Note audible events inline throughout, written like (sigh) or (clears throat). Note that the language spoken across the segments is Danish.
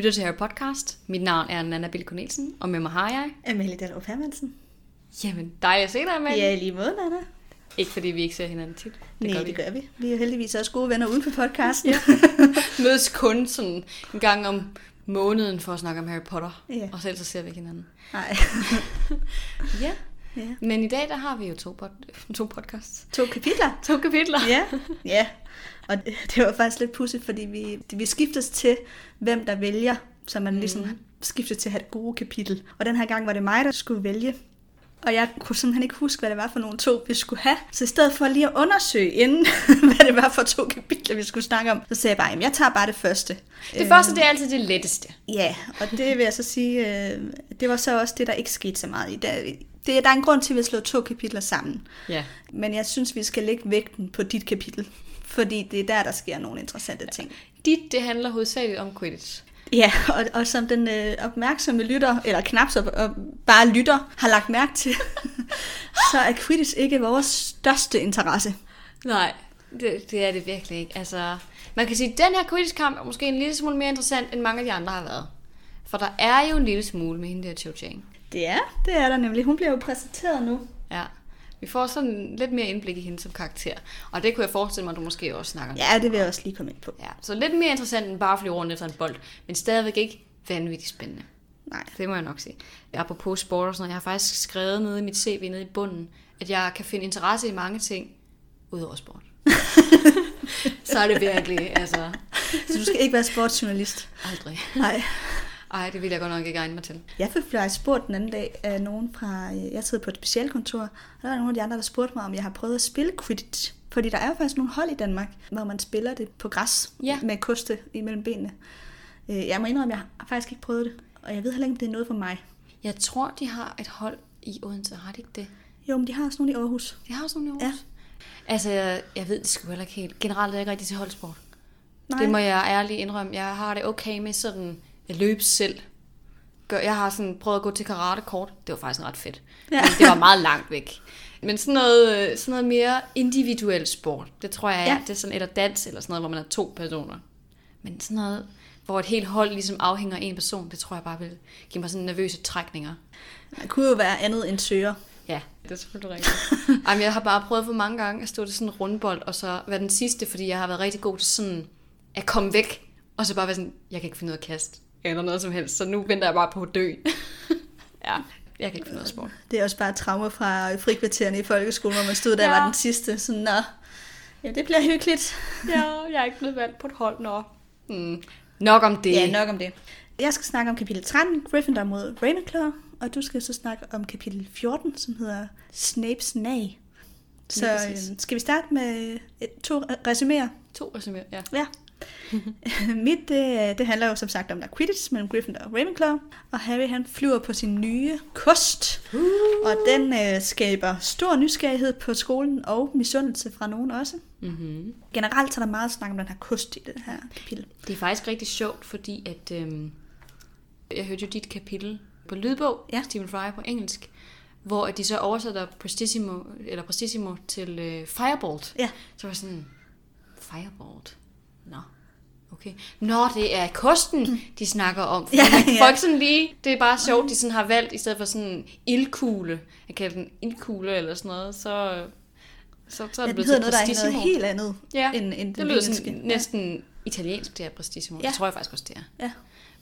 Lytter til Harry Podcast. Mit navn er Nana Bill Cornelsen, og med mig har jeg... Amelie Dallrup Hermansen. Jamen, dejligt at se dig, Amalie. Ja, lige måde, Nana. Ikke fordi vi ikke ser hinanden tit. Det Nej, det gør vi. Vi er heldigvis også gode venner uden for podcasten. Ja. (laughs) Mødes kun sådan en gang om måneden for at snakke om Harry Potter. Ja. Og selv så ser vi ikke hinanden. Nej. (laughs) Ja, ja. men i dag der har vi jo to, pod- to podcasts. To kapitler. To kapitler. Ja, ja. Og det var faktisk lidt pudsigt, fordi vi, vi skiftes til, hvem der vælger, så man ligesom Mhm. skifter til at have et gode kapitel. Og den her gang var det mig, der skulle vælge. Og jeg kunne simpelthen ikke huske, hvad det var for nogle to, vi skulle have. Så i stedet for lige at undersøge inden, (laughs) hvad det var for to kapitler, vi skulle snakke om, så sagde jeg bare, at jeg tager bare det første. Det første, det er altid det letteste. Ja, og det vil jeg så sige, øh, det var så også det, der ikke skete så meget i. Der, det, der er en grund til, at vi slår to kapitler sammen. Ja. Men jeg synes, vi skal lægge vægten på dit kapitel. Fordi det er der, der sker nogle interessante ting. Dit, det handler hovedsageligt om Quidditch. Ja, og, og som den øh, opmærksomme lytter, eller knap så og bare lytter, har lagt mærke til, (laughs) så er Quidditch ikke vores største interesse. Nej, det, det er det virkelig ikke. Altså, man kan sige, at den her Quidditch-kamp er måske en lille smule mere interessant, end mange af de andre har været. For der er jo en lille smule med hende der Cho Chang. Det er, det er der nemlig. Hun bliver jo præsenteret nu. Ja. Vi får sådan lidt mere indblik i hende som karakter. Og det kunne jeg forestille mig, at du måske også snakker om. Ja, det vil jeg også lige komme ind på. ja. Så lidt mere interessant end bare at flyve rundt efter en bold. Men stadigvæk ikke vanvittigt spændende. Nej. Det må jeg nok sige. Apropos sport og sådan noget, jeg har faktisk skrevet nede i mit CV, nede i bunden, at jeg kan finde interesse i mange ting, udover sport. (laughs) så er det virkelig, altså, Så du skal ikke være sportsjournalist. aldrig. Nej. Ej, det vil jeg godt nok ikke egne mig til. Jeg fik faktisk spurgt den anden dag af nogen fra, jeg sidder på et specialkontor, og der var nogle af de andre, der spurgte mig, om jeg har prøvet at spille Quidditch. Fordi der er jo faktisk nogle hold i Danmark, hvor man spiller det på græs Ja. med koste imellem benene. Øh, Jeg må indrømme, jeg har faktisk ikke prøvet det, og jeg ved heller ikke, om det er noget for mig. Jeg tror, de har et hold i Odense, har de ikke det? Jo, men de har også nogle i Aarhus. De har sådan nogle i Ja. Aarhus. Altså, jeg, jeg ved det sgu heller ikke helt. Generelt er jeg ikke rigtig til holdsport. Nej. Det må jeg ærligt indrømme. Jeg har det okay med sådan at løbe selv. Jeg har sådan prøvet at gå til karate kort. Det var faktisk ret fedt. Ja. Men det var meget langt væk. Men sådan noget, øh, sådan noget mere individuel sport, det tror jeg, Ja. det er sådan, eller dans eller sådan noget, hvor man er to personer. Men sådan noget, hvor et helt hold ligesom afhænger af en person, det tror jeg bare vil give mig sådan nervøse trækninger. Det kunne jo være andet end søger. Ja, det er selvfølgelig rigtigt. (laughs) Jamen, jeg har bare prøvet for mange gange at stå til sådan en rundbold, og så være den sidste, fordi jeg har været rigtig god til sådan at komme væk, og så bare være sådan, jeg kan ikke finde ud af at kaste, eller noget som helst, så nu venter jeg bare på at dø. (laughs) ja, jeg kan ikke finde ud af sport. Det er også bare traumer fra frikvartererne i folkeskolen, hvor man stod der og Ja. var den sidste. Sådan, nå, ja, det bliver hyggeligt. Ja, jeg er ikke blevet valgt på et hold, nå. Hmm. Nok om det. Ja, nok om det. Jeg skal snakke om kapitel 13, Gryffindor mod Ravenclaw, og du skal så snakke om kapitel 14, som hedder Snapes nag. Så øh, præcis. skal vi starte med et, to resuméer? To resuméer, ja. Ja. (laughs) Mit, det, det handler jo som sagt om der er Quidditch mellem Gryffindor og Ravenclaw, og Harry han flyver på sin nye kost, Uh. og den øh, skaber stor nysgerrighed på skolen og misundelse fra nogen også. Mm-hmm. Generelt er der meget snak om den her kost i det her kapitel. Det er faktisk rigtig sjovt, fordi at, øhm, jeg hørte jo dit kapitel på lydbog, Ja. Stephen Fry på engelsk, hvor at de så oversætter Prestissimo, eller Prestissimo til øh, Firebolt. Ja. Så var sådan, Firebolt? Okay. Nå, det er kosten, de snakker om. Ja, Man får ja. ikke sådan lige, det er bare sjovt, de sådan har valgt, i stedet for sådan ildkugle, jeg kalder den ildkugle eller sådan noget, så, så, så er det Den blevet til noget, der er noget helt andet Ja, end, end det den lyder sådan næsten italiensk, det er Prestissimo. Ja. Det tror jeg faktisk også, det er. Ja.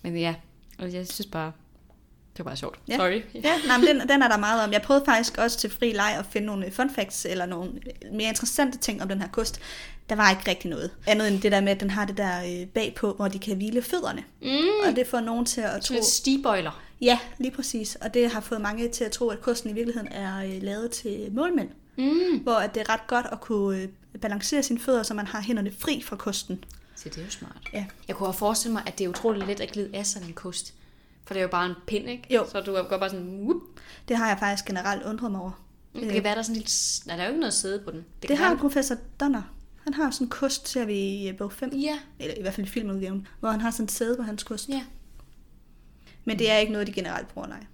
Men ja, og jeg synes bare, det var bare sjovt. Ja. Sorry. Ja, nej, men den, den er der meget om. Jeg prøvede faktisk også til fri leg at finde nogle fun facts, eller nogle mere interessante ting om den her kost. Der var ikke rigtig noget. Andet end det der med, at den har det der øh, bagpå, hvor de kan hvile fødderne. Mm. Og det får nogen til at tro... Sådan stigbøjler. Ja, lige præcis. Og det har fået mange til at tro, at kosten i virkeligheden er øh, lavet til målmænd. Mm. Hvor at det er ret godt at kunne øh, balancere sine fødder, så man har hænderne fri fra kosten. Så det er jo smart. Ja. Jeg kunne have forestillet mig, at det er utroligt let at glide af sådan en kost. For det er jo bare en pind, ikke? Jo. Så du godt bare sådan, whoop. Det har jeg faktisk generelt undret mig over. Det kan være, der er sådan lidt... s- Nej, der er jo ikke noget sæde på den. Det, Det har være, professor Donner. Han har sådan en kost, ser vi i øh, bog 5. Ja, Eller i hvert fald i filmudgaven. Hvor han har sådan et sæde på hans kost. ja. Men det er ikke noget, de generelt bruger, nej.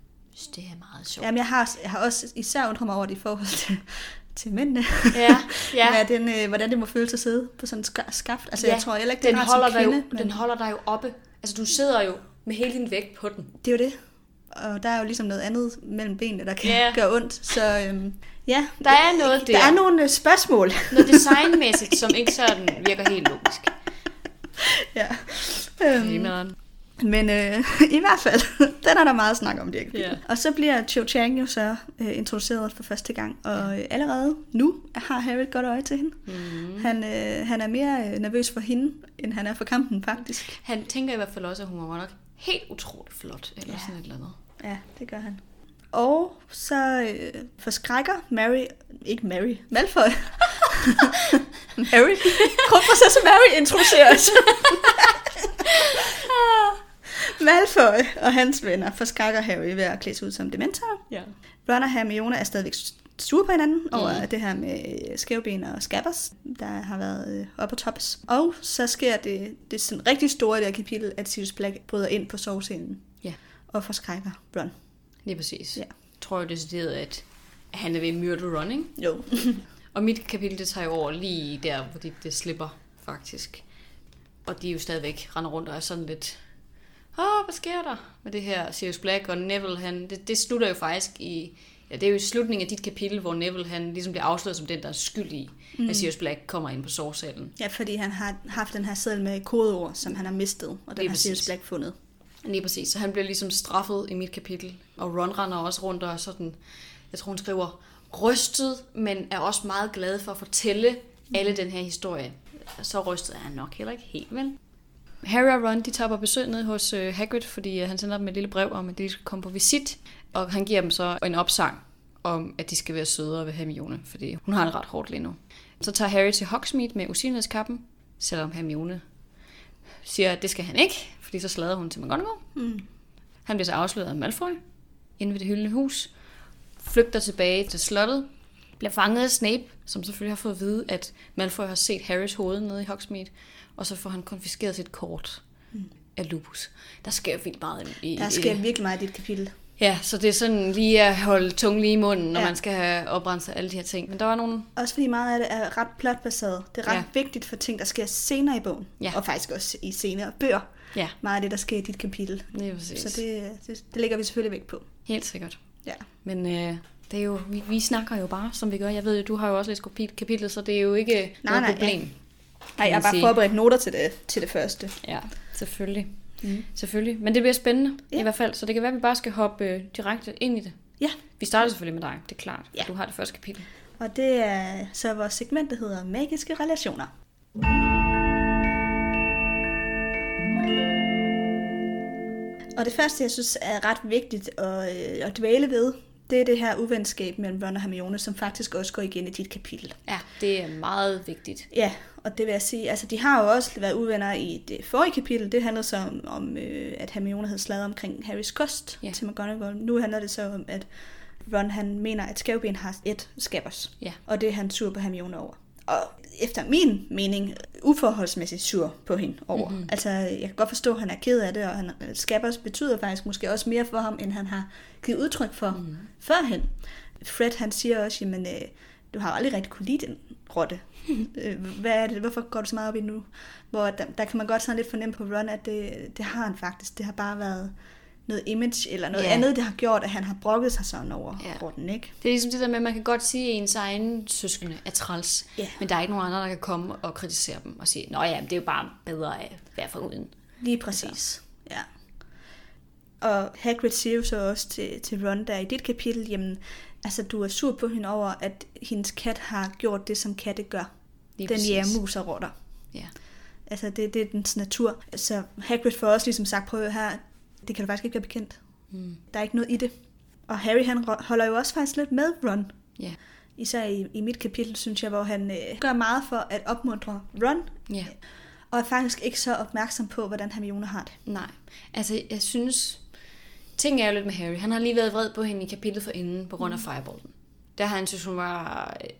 Det er meget sjovt. Jamen, jeg har, jeg har også især undret mig over det i forhold til, (laughs) til mændene. Ja, (laughs) ja. Hvad den, øh, hvordan det må føles at sidde på sådan en ska- skaft. Altså, Ja, jeg tror heller ikke, det den er holder dig jo, kvinde, men... Den holder dig jo oppe. Altså, du sidder jo med hele din vægt på den. Det er jo det. Og der er jo ligesom noget andet mellem benene, der kan Ja. gøre ondt. Så øhm, ja, Der er noget der. der er nogle øh, spørgsmål. (laughs) Noget designmæssigt, som ikke sådan virker helt logisk. (laughs) ja. Øhm, Grineren. men øh, (laughs) i hvert fald, den er der meget snak om, Dirk. Ja. Og så bliver Cho Chang jo så øh, introduceret for første gang, og øh, allerede nu har Harry et godt øje til hende. Mm. Han, øh, han er mere øh, nervøs for hende, end han er for kampen, faktisk. Han tænker i hvert fald også, at hun var nok helt utroligt flot, eller Ja. sådan et eller andet. Ja, det gør han. Og så øh, forskrækker Mary, ikke Mary, Malfoy. (laughs) Mary. Kronprinsesse Mary introduceres. (laughs) Malfoy og hans venner forskrækker Harry ved at klæde sig ud som dementor. Ja. Ron og Hermione er stadigvæk sure på hinanden mm. over det her med skævben og skabbers, der har været øh, op på tops. Og så sker det, det sådan rigtig store her kapitel, at Sirius Black bryder ind på sovescenen Ja, og forskrækker Ron. Lige præcis. Ja. Jeg tror jo decideret, at han er ved myrde running. Jo. (laughs) Og mit kapitel, det tager jo over lige der, hvor det, det slipper, faktisk. Og de er jo stadigvæk render rundt og er sådan lidt... Åh, hvad sker der med det her Sirius Black og Neville? Han, det, det slutter jo faktisk i... Ja, det er jo i slutningen af dit kapitel, hvor Neville han ligesom bliver afsløret som den, der er skyld i, mm. at Sirius Black kommer ind på sovsalen. Ja, fordi han har haft den her seddel med kodeord, som han har mistet, og den har Sirius. Black fundet. Lige præcis. Så han bliver ligesom straffet i mit kapitel. Og Ron render også rundt og er sådan... Jeg tror, hun skriver rystet, men er også meget glad for at fortælle alle den her historie. Så rystet er han nok heller ikke helt, vel? Harry og Ron, de tager på besøg ned hos øh, Hagrid, fordi øh, han sender dem et lille brev om, at de skal komme på visit. Og han giver dem så en opsang om, at de skal være sødere ved Hermione, fordi hun har det ret hårdt lige nu. Så tager Harry til Hogsmeade med usynlighedskappen, selvom Hermione siger, at det skal han ikke, fordi så slader hun til McGonagall. Mm. Han bliver så afsløret af Malfoy inde ved det hyldende hus, flygter tilbage til slottet, bliver fanget af Snape, som selvfølgelig har fået at vide, at Malfoy har set Harrys hoved nede i Hogsmeade, og så får han konfiskeret sit kort af Lupus. Der sker vildt meget i, Mm. Der i sker det. virkelig meget i dit kapitel. Ja, så det er sådan lige at holde tungen lige i munden, når ja. man skal have oprenset alle de her ting. Men der var nogle... Også fordi meget af det er ret plotbaseret. Det er ret Ja. vigtigt for ting, der sker senere i bogen. Ja. Og faktisk også i senere bøger. Ja, Meget af det, der sker i dit kapitel. det er præcis. Så det, det, det lægger vi selvfølgelig vægt på. Helt sikkert. Ja. Men øh, det er jo, vi, vi snakker jo bare, som vi gør. Jeg ved du har jo også læst kapi- kapitlet, så det er jo ikke Nej, noget nej, problem. Nej, jeg har bare forberedt noter til det, til det første. Ja, selvfølgelig. Mm. Selvfølgelig. Men det bliver spændende Ja. ja. i hvert fald, så det kan være, at vi bare skal hoppe øh, direkte ind i det. Ja, Vi starter selvfølgelig med dig, det er klart. Ja. Ja. Du har det første kapitel. og det er så vores segment, der hedder Magiske Relationer. Og det første, jeg synes er ret vigtigt at, øh, at dvæle ved, det er det her uvenskab mellem Ron og Hermione, som faktisk også går igen i dit kapitel. Ja, det er meget vigtigt. Ja, og det vil jeg sige, altså de har jo også været uvenner i det forrige kapitel. Det handlede så om, om øh, at Hermione havde slaget omkring Harrys kost Ja. til McGonagall. Nu handler det så om, at Ron han mener, at skævben har et skabers. Ja. Og det er han sur på Hermione over. Og efter min mening, uforholdsmæssigt sur på hende over. Mm-hmm. Altså, jeg kan godt forstå, at han er ked af det, og han, skabers betyder faktisk måske også mere for ham, end han har givet udtryk for mm. førhen. Fred, han siger også, jamen, øh, du har aldrig rigtig kunne lide den rotte. (laughs) Øh, Hvad er det? Hvorfor går du så meget op i nu? Hvor der, der kan man godt sådan lidt fornemme på Ron, at det, det har han faktisk. Det har bare været noget image eller noget Ja. andet, det har gjort, at han har brokket sig sådan over Ja. rotten, ikke? Det er ligesom det der med, at man kan godt sige, at ens egen søskende er træls. Ja. Men der er ikke nogen andre, der kan komme og kritisere dem og sige, Nå ja, det er jo bare bedre at være foruden. Lige præcis. Ja. Og Hagrid siger jo så også til, til Ron der i dit kapitel, jamen, altså du er sur på hende over, at hendes kat har gjort det, som katte gør. Lige Den jæger mus og rotter. Ja. Altså det, det er dens natur. Så Hagrid får også ligesom sagt, prøv her, det kan du faktisk ikke være bekendt. Mm. Der er ikke noget i det. Og Harry han holder jo også faktisk lidt med Ron. Ja. Især i, i mit kapitel, synes jeg, hvor han øh, gør meget for at opmuntre Ron. Ja. Og er faktisk ikke så opmærksom på, hvordan Hermione har det. Nej, altså jeg synes, ting er jo lidt med Harry. Han har lige været vred på hende i kapitlet for inden på grund af Firebolten. Der har han synes, hun var øh,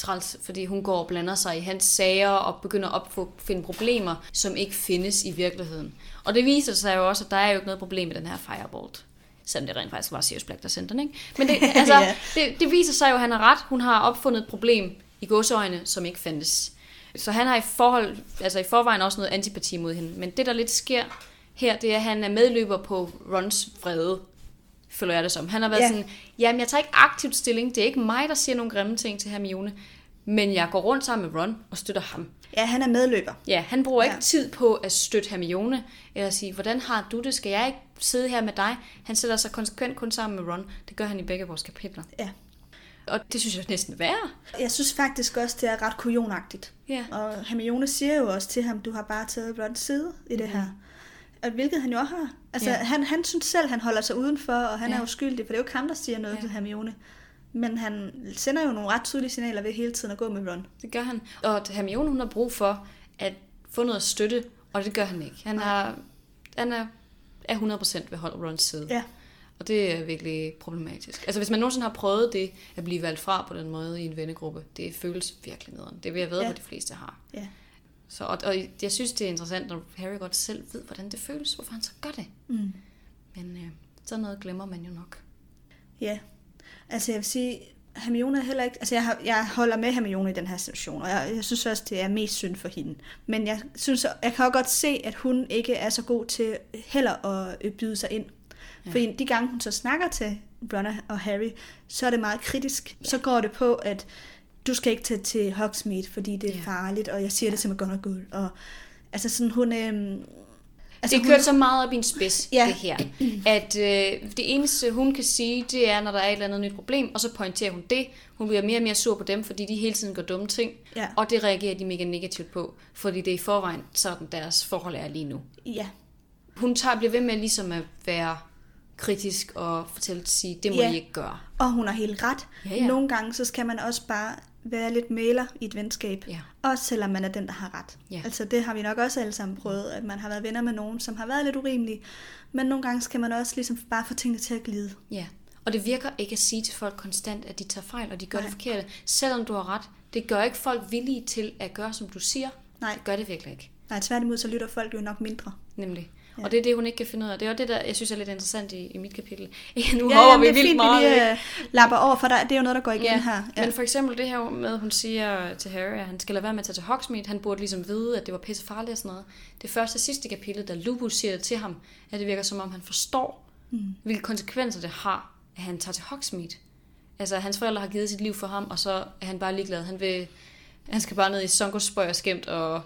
træls, fordi hun går og blander sig i hans sager og begynder at opfå- finde problemer, som ikke findes i virkeligheden. Og det viser sig jo også, at der er jo ikke noget problem med den her Firebolt. Selvom det rent faktisk var Sirius Black, der sendte den, ikke? Men det, (laughs) altså, Ja. det, det viser sig jo, at han har ret. Hun har opfundet et problem i godsøjne, som ikke fandtes. Så han har i, forhold, altså i forvejen også noget antipati mod hende. Men det, der lidt sker her, det er, at han er medløber på Rons vrede, føler jeg det som. Han har været Ja. sådan, jamen jeg tager ikke aktivt stilling, det er ikke mig, der siger nogle grimme ting til Hermione, men jeg går rundt sammen med Ron og støtter ham. Ja, han er medløber. Ja, han bruger ikke Ja. tid på at støtte Hermione, eller sige, hvordan har du det, skal jeg ikke sidde her med dig? Han sætter sig konsekvent kun sammen med Ron. Det gør han i begge vores kapitler. Ja. Og det synes jeg næsten værre. Jeg synes faktisk også, det er ret kujonagtigt. Ja. Og Hermione siger jo også til ham, du har bare taget blot side i det her. Og hvilket han jo også har. Altså, Ja. han, han synes selv, han holder sig udenfor, og han Ja. er uskyldig, for det er jo ikke ham, der siger noget Ja. til Hermione. Men han sender jo nogle ret tydelige signaler ved hele tiden at gå med Ron. Det gør han. Og Hermione, hun har brug for at få noget støtte, og det gør han ikke. Han, har, han er, er 100% ved hold Rons side. Ja. Og det er virkelig problematisk. Altså hvis man nogensinde har prøvet det, at blive valgt fra på den måde i en vennegruppe, det føles virkelig nederen. Det vil jeg ved, Ja. ja. at de fleste har. Ja. Så, og, og jeg synes, det er interessant, når Harry godt selv ved, hvordan det føles, hvorfor han så gør det. Mm. Men øh, sådan noget glemmer man jo nok. Ja. Altså jeg vil sige, Hermione er heller ikke... Altså jeg, har, jeg holder med Hermione i den her situation, og jeg, jeg synes også, det er mest synd for hende. Men jeg synes, jeg kan også godt se, at hun ikke er så god til heller at øh, byde sig ind. Ja. Fordi de gange, hun så snakker til Ron og Harry, så er det meget kritisk. Ja. Så går det på, at du skal ikke tage til Hogsmeade, fordi det er Ja. farligt, og jeg siger det til McGonagall. Og, altså sådan, hun... Øhm, Altså, det hun- kører så meget op i en spids, ja. det her. At øh, det eneste, hun kan sige, det er, når der er et eller andet nyt problem, og så pointerer hun det. Hun bliver mere og mere sur på dem, fordi de hele tiden gør dumme ting. Ja. Og det reagerer de mega negativt på, fordi det er i forvejen sådan, deres forhold er lige nu. Ja, Hun tager, bliver ved med ligesom at være kritisk og fortælle sige, det må Ja. I ikke gøre. Og hun har helt ret. Ja, ja. Nogle gange, så skal man også bare være lidt mailer i et venskab. Ja. Også selvom man er den, der har ret. Ja. Altså det har vi nok også alle sammen prøvet, at man har været venner med nogen, som har været lidt urimelige. Men nogle gange skal man også ligesom bare få tingene til at glide. Ja, og det virker ikke at sige til folk konstant, at de tager fejl, og de gør. Nej. det forkerte. Selvom du har ret, det gør ikke folk villige til at gøre, som du siger. Nej. Det gør det virkelig ikke. Nej, tværtimod så lytter folk jo nok mindre. Nemlig. Ja. Og det er det, hun ikke kan finde ud af. Det er også det, der jeg synes er lidt interessant i, i mit kapitel. (laughs) nu Ja, hopper vi det er vildt fint, meget. vi lige uh, lapper over, for der, det er jo noget, der går igen Ja, her. ja. Men for eksempel det her med, hun siger til Harry, at han skal lade være med at tage til Hogsmeade. Han burde ligesom vide, at det var pisse farligt og sådan noget. Det første og sidste kapitel, da Lupus siger det til ham, at det virker som om, han forstår, mm. hvilke konsekvenser det har, at han tager til Hogsmeade. Altså, hans forældre har givet sit liv for ham, og så er han bare ligeglad. Han, vil, han skal bare ned i Sonkospøj og skæmt og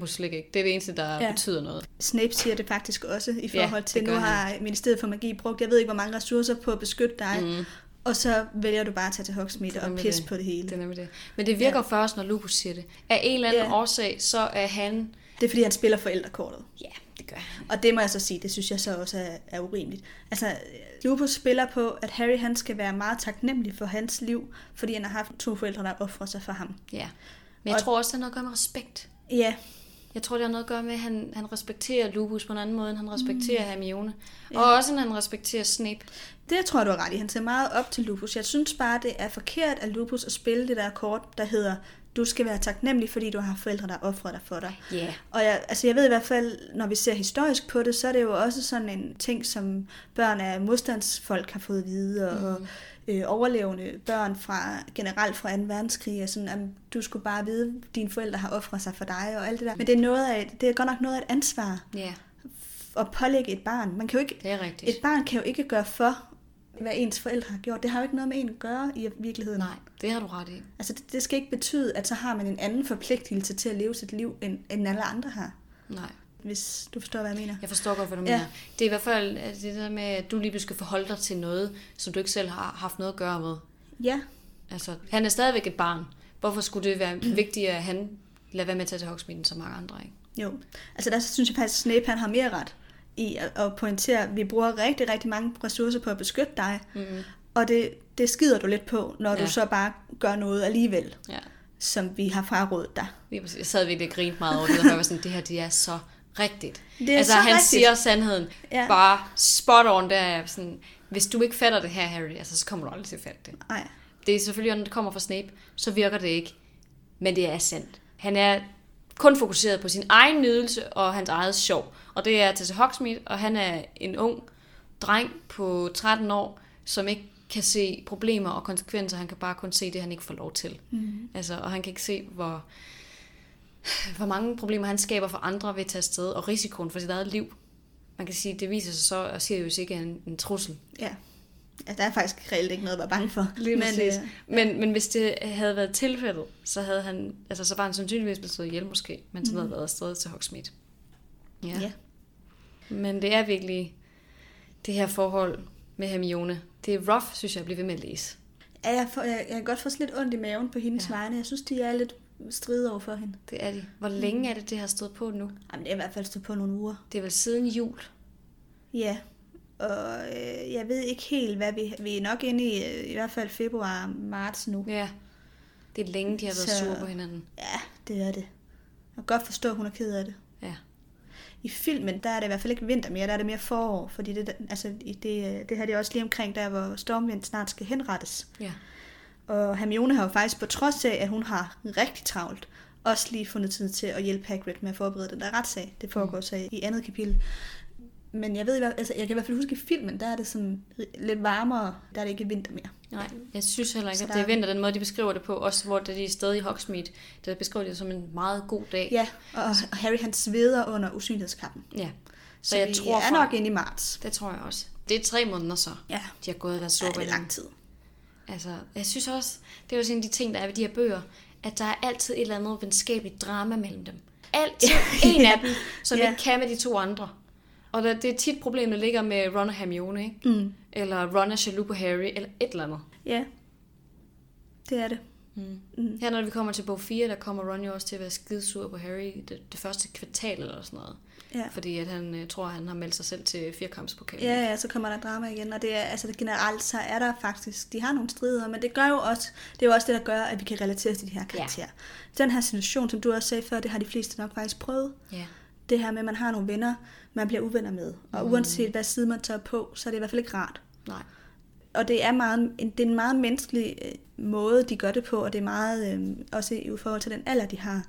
på slik, ikke? Det er det eneste, der Ja. ja. betyder noget. Snape siger det faktisk også i forhold til, det nu har Ministeriet for Magi brugt, jeg ved ikke, hvor mange ressourcer på at beskytte dig, mm. og så vælger du bare at tage til Hogsmeade og pisse det. på det hele. Det er nemlig det. Men det virker Ja. ja. først, når Lupus siger det. Af en eller anden Ja. ja. årsag, så er han... Det er fordi, han spiller forældrekortet. Ja, det gør han. Og det må jeg så sige, det synes jeg så også er, er urimeligt. Altså, Lupus spiller på, at Harry han skal være meget taknemmelig for hans liv, fordi han har haft to forældre, der offrer sig for ham. Ja. Men jeg Og- tror også, det har noget at gøre med respekt. Ja, Jeg tror, det har noget at gøre med, at han, han respekterer Lupus på en anden måde, end han respekterer mm. Hermione. Og også, end han respekterer Snape. det tror jeg, du har ret i. Han ser meget op til Lupus. Jeg synes bare, det er forkert af Lupus at spille det der kort, der hedder, du skal være taknemmelig, fordi du har forældre, der offrer dig for dig. Ja. Yeah. Og jeg, altså jeg ved i hvert fald, når vi ser historisk på det, så er det jo også sådan en ting, som børn af modstandsfolk har fået at vide, og, og øh, overlevende børn fra generelt fra 2. verdenskrig, er sådan, at du skulle bare vide, at dine forældre har offret sig for dig, og alt det der. Men det er, noget af, det er godt nok noget af et ansvar Ja, at pålægge et barn. Man kan jo ikke, det er rigtigt. et barn kan jo ikke gøre for, hvad ens forældre har gjort. Det har jo ikke noget med en at gøre i virkeligheden. Nej, det har du ret i. Altså det, det skal ikke betyde, at så har man en anden forpligtelse til at leve sit liv, end, end alle andre har. Nej, Hvis du forstår, hvad jeg mener. jeg forstår godt, hvad du Ja. mener. Det er i hvert fald det der med, at du lige skal forholde dig til noget, som du ikke selv har haft noget at gøre med. Ja, Altså, han er stadigvæk et barn. Hvorfor skulle det være (clears throat) vigtigere, at han lader være med at tage til Hogsmeade, så mange andre, ikke? jo. Altså der synes jeg faktisk, at Snape han har mere ret i at, at pointere, at vi bruger rigtig, rigtig mange ressourcer på at beskytte dig. Mm-hmm. Og det, det skider du lidt på, når ja. Du så bare gør noget alligevel, Ja, som vi har frarådet dig. lige præcis. Jeg sad virkelig og grinte meget over det, og jeg var sådan, det her, det er så rigtigt. Det er altså, så han rigtigt. siger sandheden Ja. bare spot on, der er sådan, hvis du ikke fatter det her, Harry, altså, så kommer du aldrig til at fatte det. Nej, Det er selvfølgelig, når det kommer fra Snape, så virker det ikke. Men det er sandt. Han er kun fokuseret på sin egen nydelse og hans eget sjov. Og det er til Hogsmeade, og han er en ung dreng på 13 år, som ikke kan se problemer og konsekvenser. Han kan bare kun se det, han ikke får lov til. Mm. Altså, og han kan ikke se, hvor, hvor mange problemer han skaber for andre ved at tage afsted, og risikoen for sit eget liv. man kan sige, det viser sig så, at Sirius ikke er en, en trussel. Ja. ja. der er faktisk reelt ikke noget at være bange for. Lige men, men, øh, men, men hvis det havde været tilfældet, så havde han, altså så var han sandsynligvis blevet slået ihjel måske, men så mm. havde været afsted til Hogsmeade. Ja. ja. Men det er virkelig det her forhold med Hermione. Det er rough, synes jeg, at blive ved med at læse. Ja, jeg, får, jeg, jeg kan godt få lidt ondt i maven på hendes Ja. vegne. Jeg synes, de er lidt strid over for hende. Det er de. Hvor længe er det, det har stået på nu? Jamen, det er i hvert fald stået på nogle uger. Det er vel siden jul. Ja, og øh, jeg ved ikke helt, hvad vi... Vi er nok inde i, øh, i hvert fald februar, marts nu. Ja. Det er længe, de har været Så- sure på hinanden. Ja, det er det. Jeg kan godt forstå, at hun er ked af det. Ja. I filmen, der er det i hvert fald ikke vinter mere, der er det mere forår, fordi det, altså, det, det her det er også lige omkring der, hvor Stormvind snart skal henrettes. Ja. Og Hermione har jo faktisk på trods af, at hun har rigtig travlt, også lige fundet tid til at hjælpe Hagrid med at forberede den der retssag. Det foregår så i andet kapitel. Men jeg ved altså, jeg kan i hvert fald huske i filmen, der er det sådan lidt varmere, der er det ikke vinter mere. Nej, jeg synes heller ikke, at det er er- vinter, den måde, de beskriver det på. Også hvor de er stadig i Hogsmeade, der beskriver de det som en meget god dag. Ja, og, Harry han sveder under usynlighedskappen. ja. Så, Så, jeg tror er nok inde i marts. Det tror jeg også. Det er tre måneder så, Ja, de har gået og været ja sure på det er lang tid. Altså, jeg synes også, det er også en af de ting, der er ved de her bøger, at der er altid et eller andet venskabeligt drama mellem dem. Altid (laughs) en af dem, som Ja. ikke kan med de to andre. Og der, det er tit problemet, der ligger med Ron og Hermione, ikke? Mm. Eller Ron er jaloux på Harry, eller et eller andet. Ja, det er det. Mm. Her når vi kommer til bog 4, der kommer Ron jo også til at være skidesur på Harry det, det første kvartal eller sådan noget. Ja. Fordi at han øh, tror, at han har meldt sig selv til firekampspokalen. Ja, ja, så kommer der drama igen, og det er, altså generelt, så er der faktisk, de har nogle strider, men det gør jo også, det er jo også det, der gør, at vi kan relatere til de her karakterer. Ja. Den her situation, som du også sagde før, det har de fleste nok faktisk prøvet. ja. Det her med, at man har nogle venner, man bliver uvenner med, og mm. uanset hvad side man tager på, så er det i hvert fald ikke rart. Nej. Og det er, meget, en- det er en meget menneskelig øh, måde, de gør det på, og det er meget, øh, også i forhold til den alder, de har,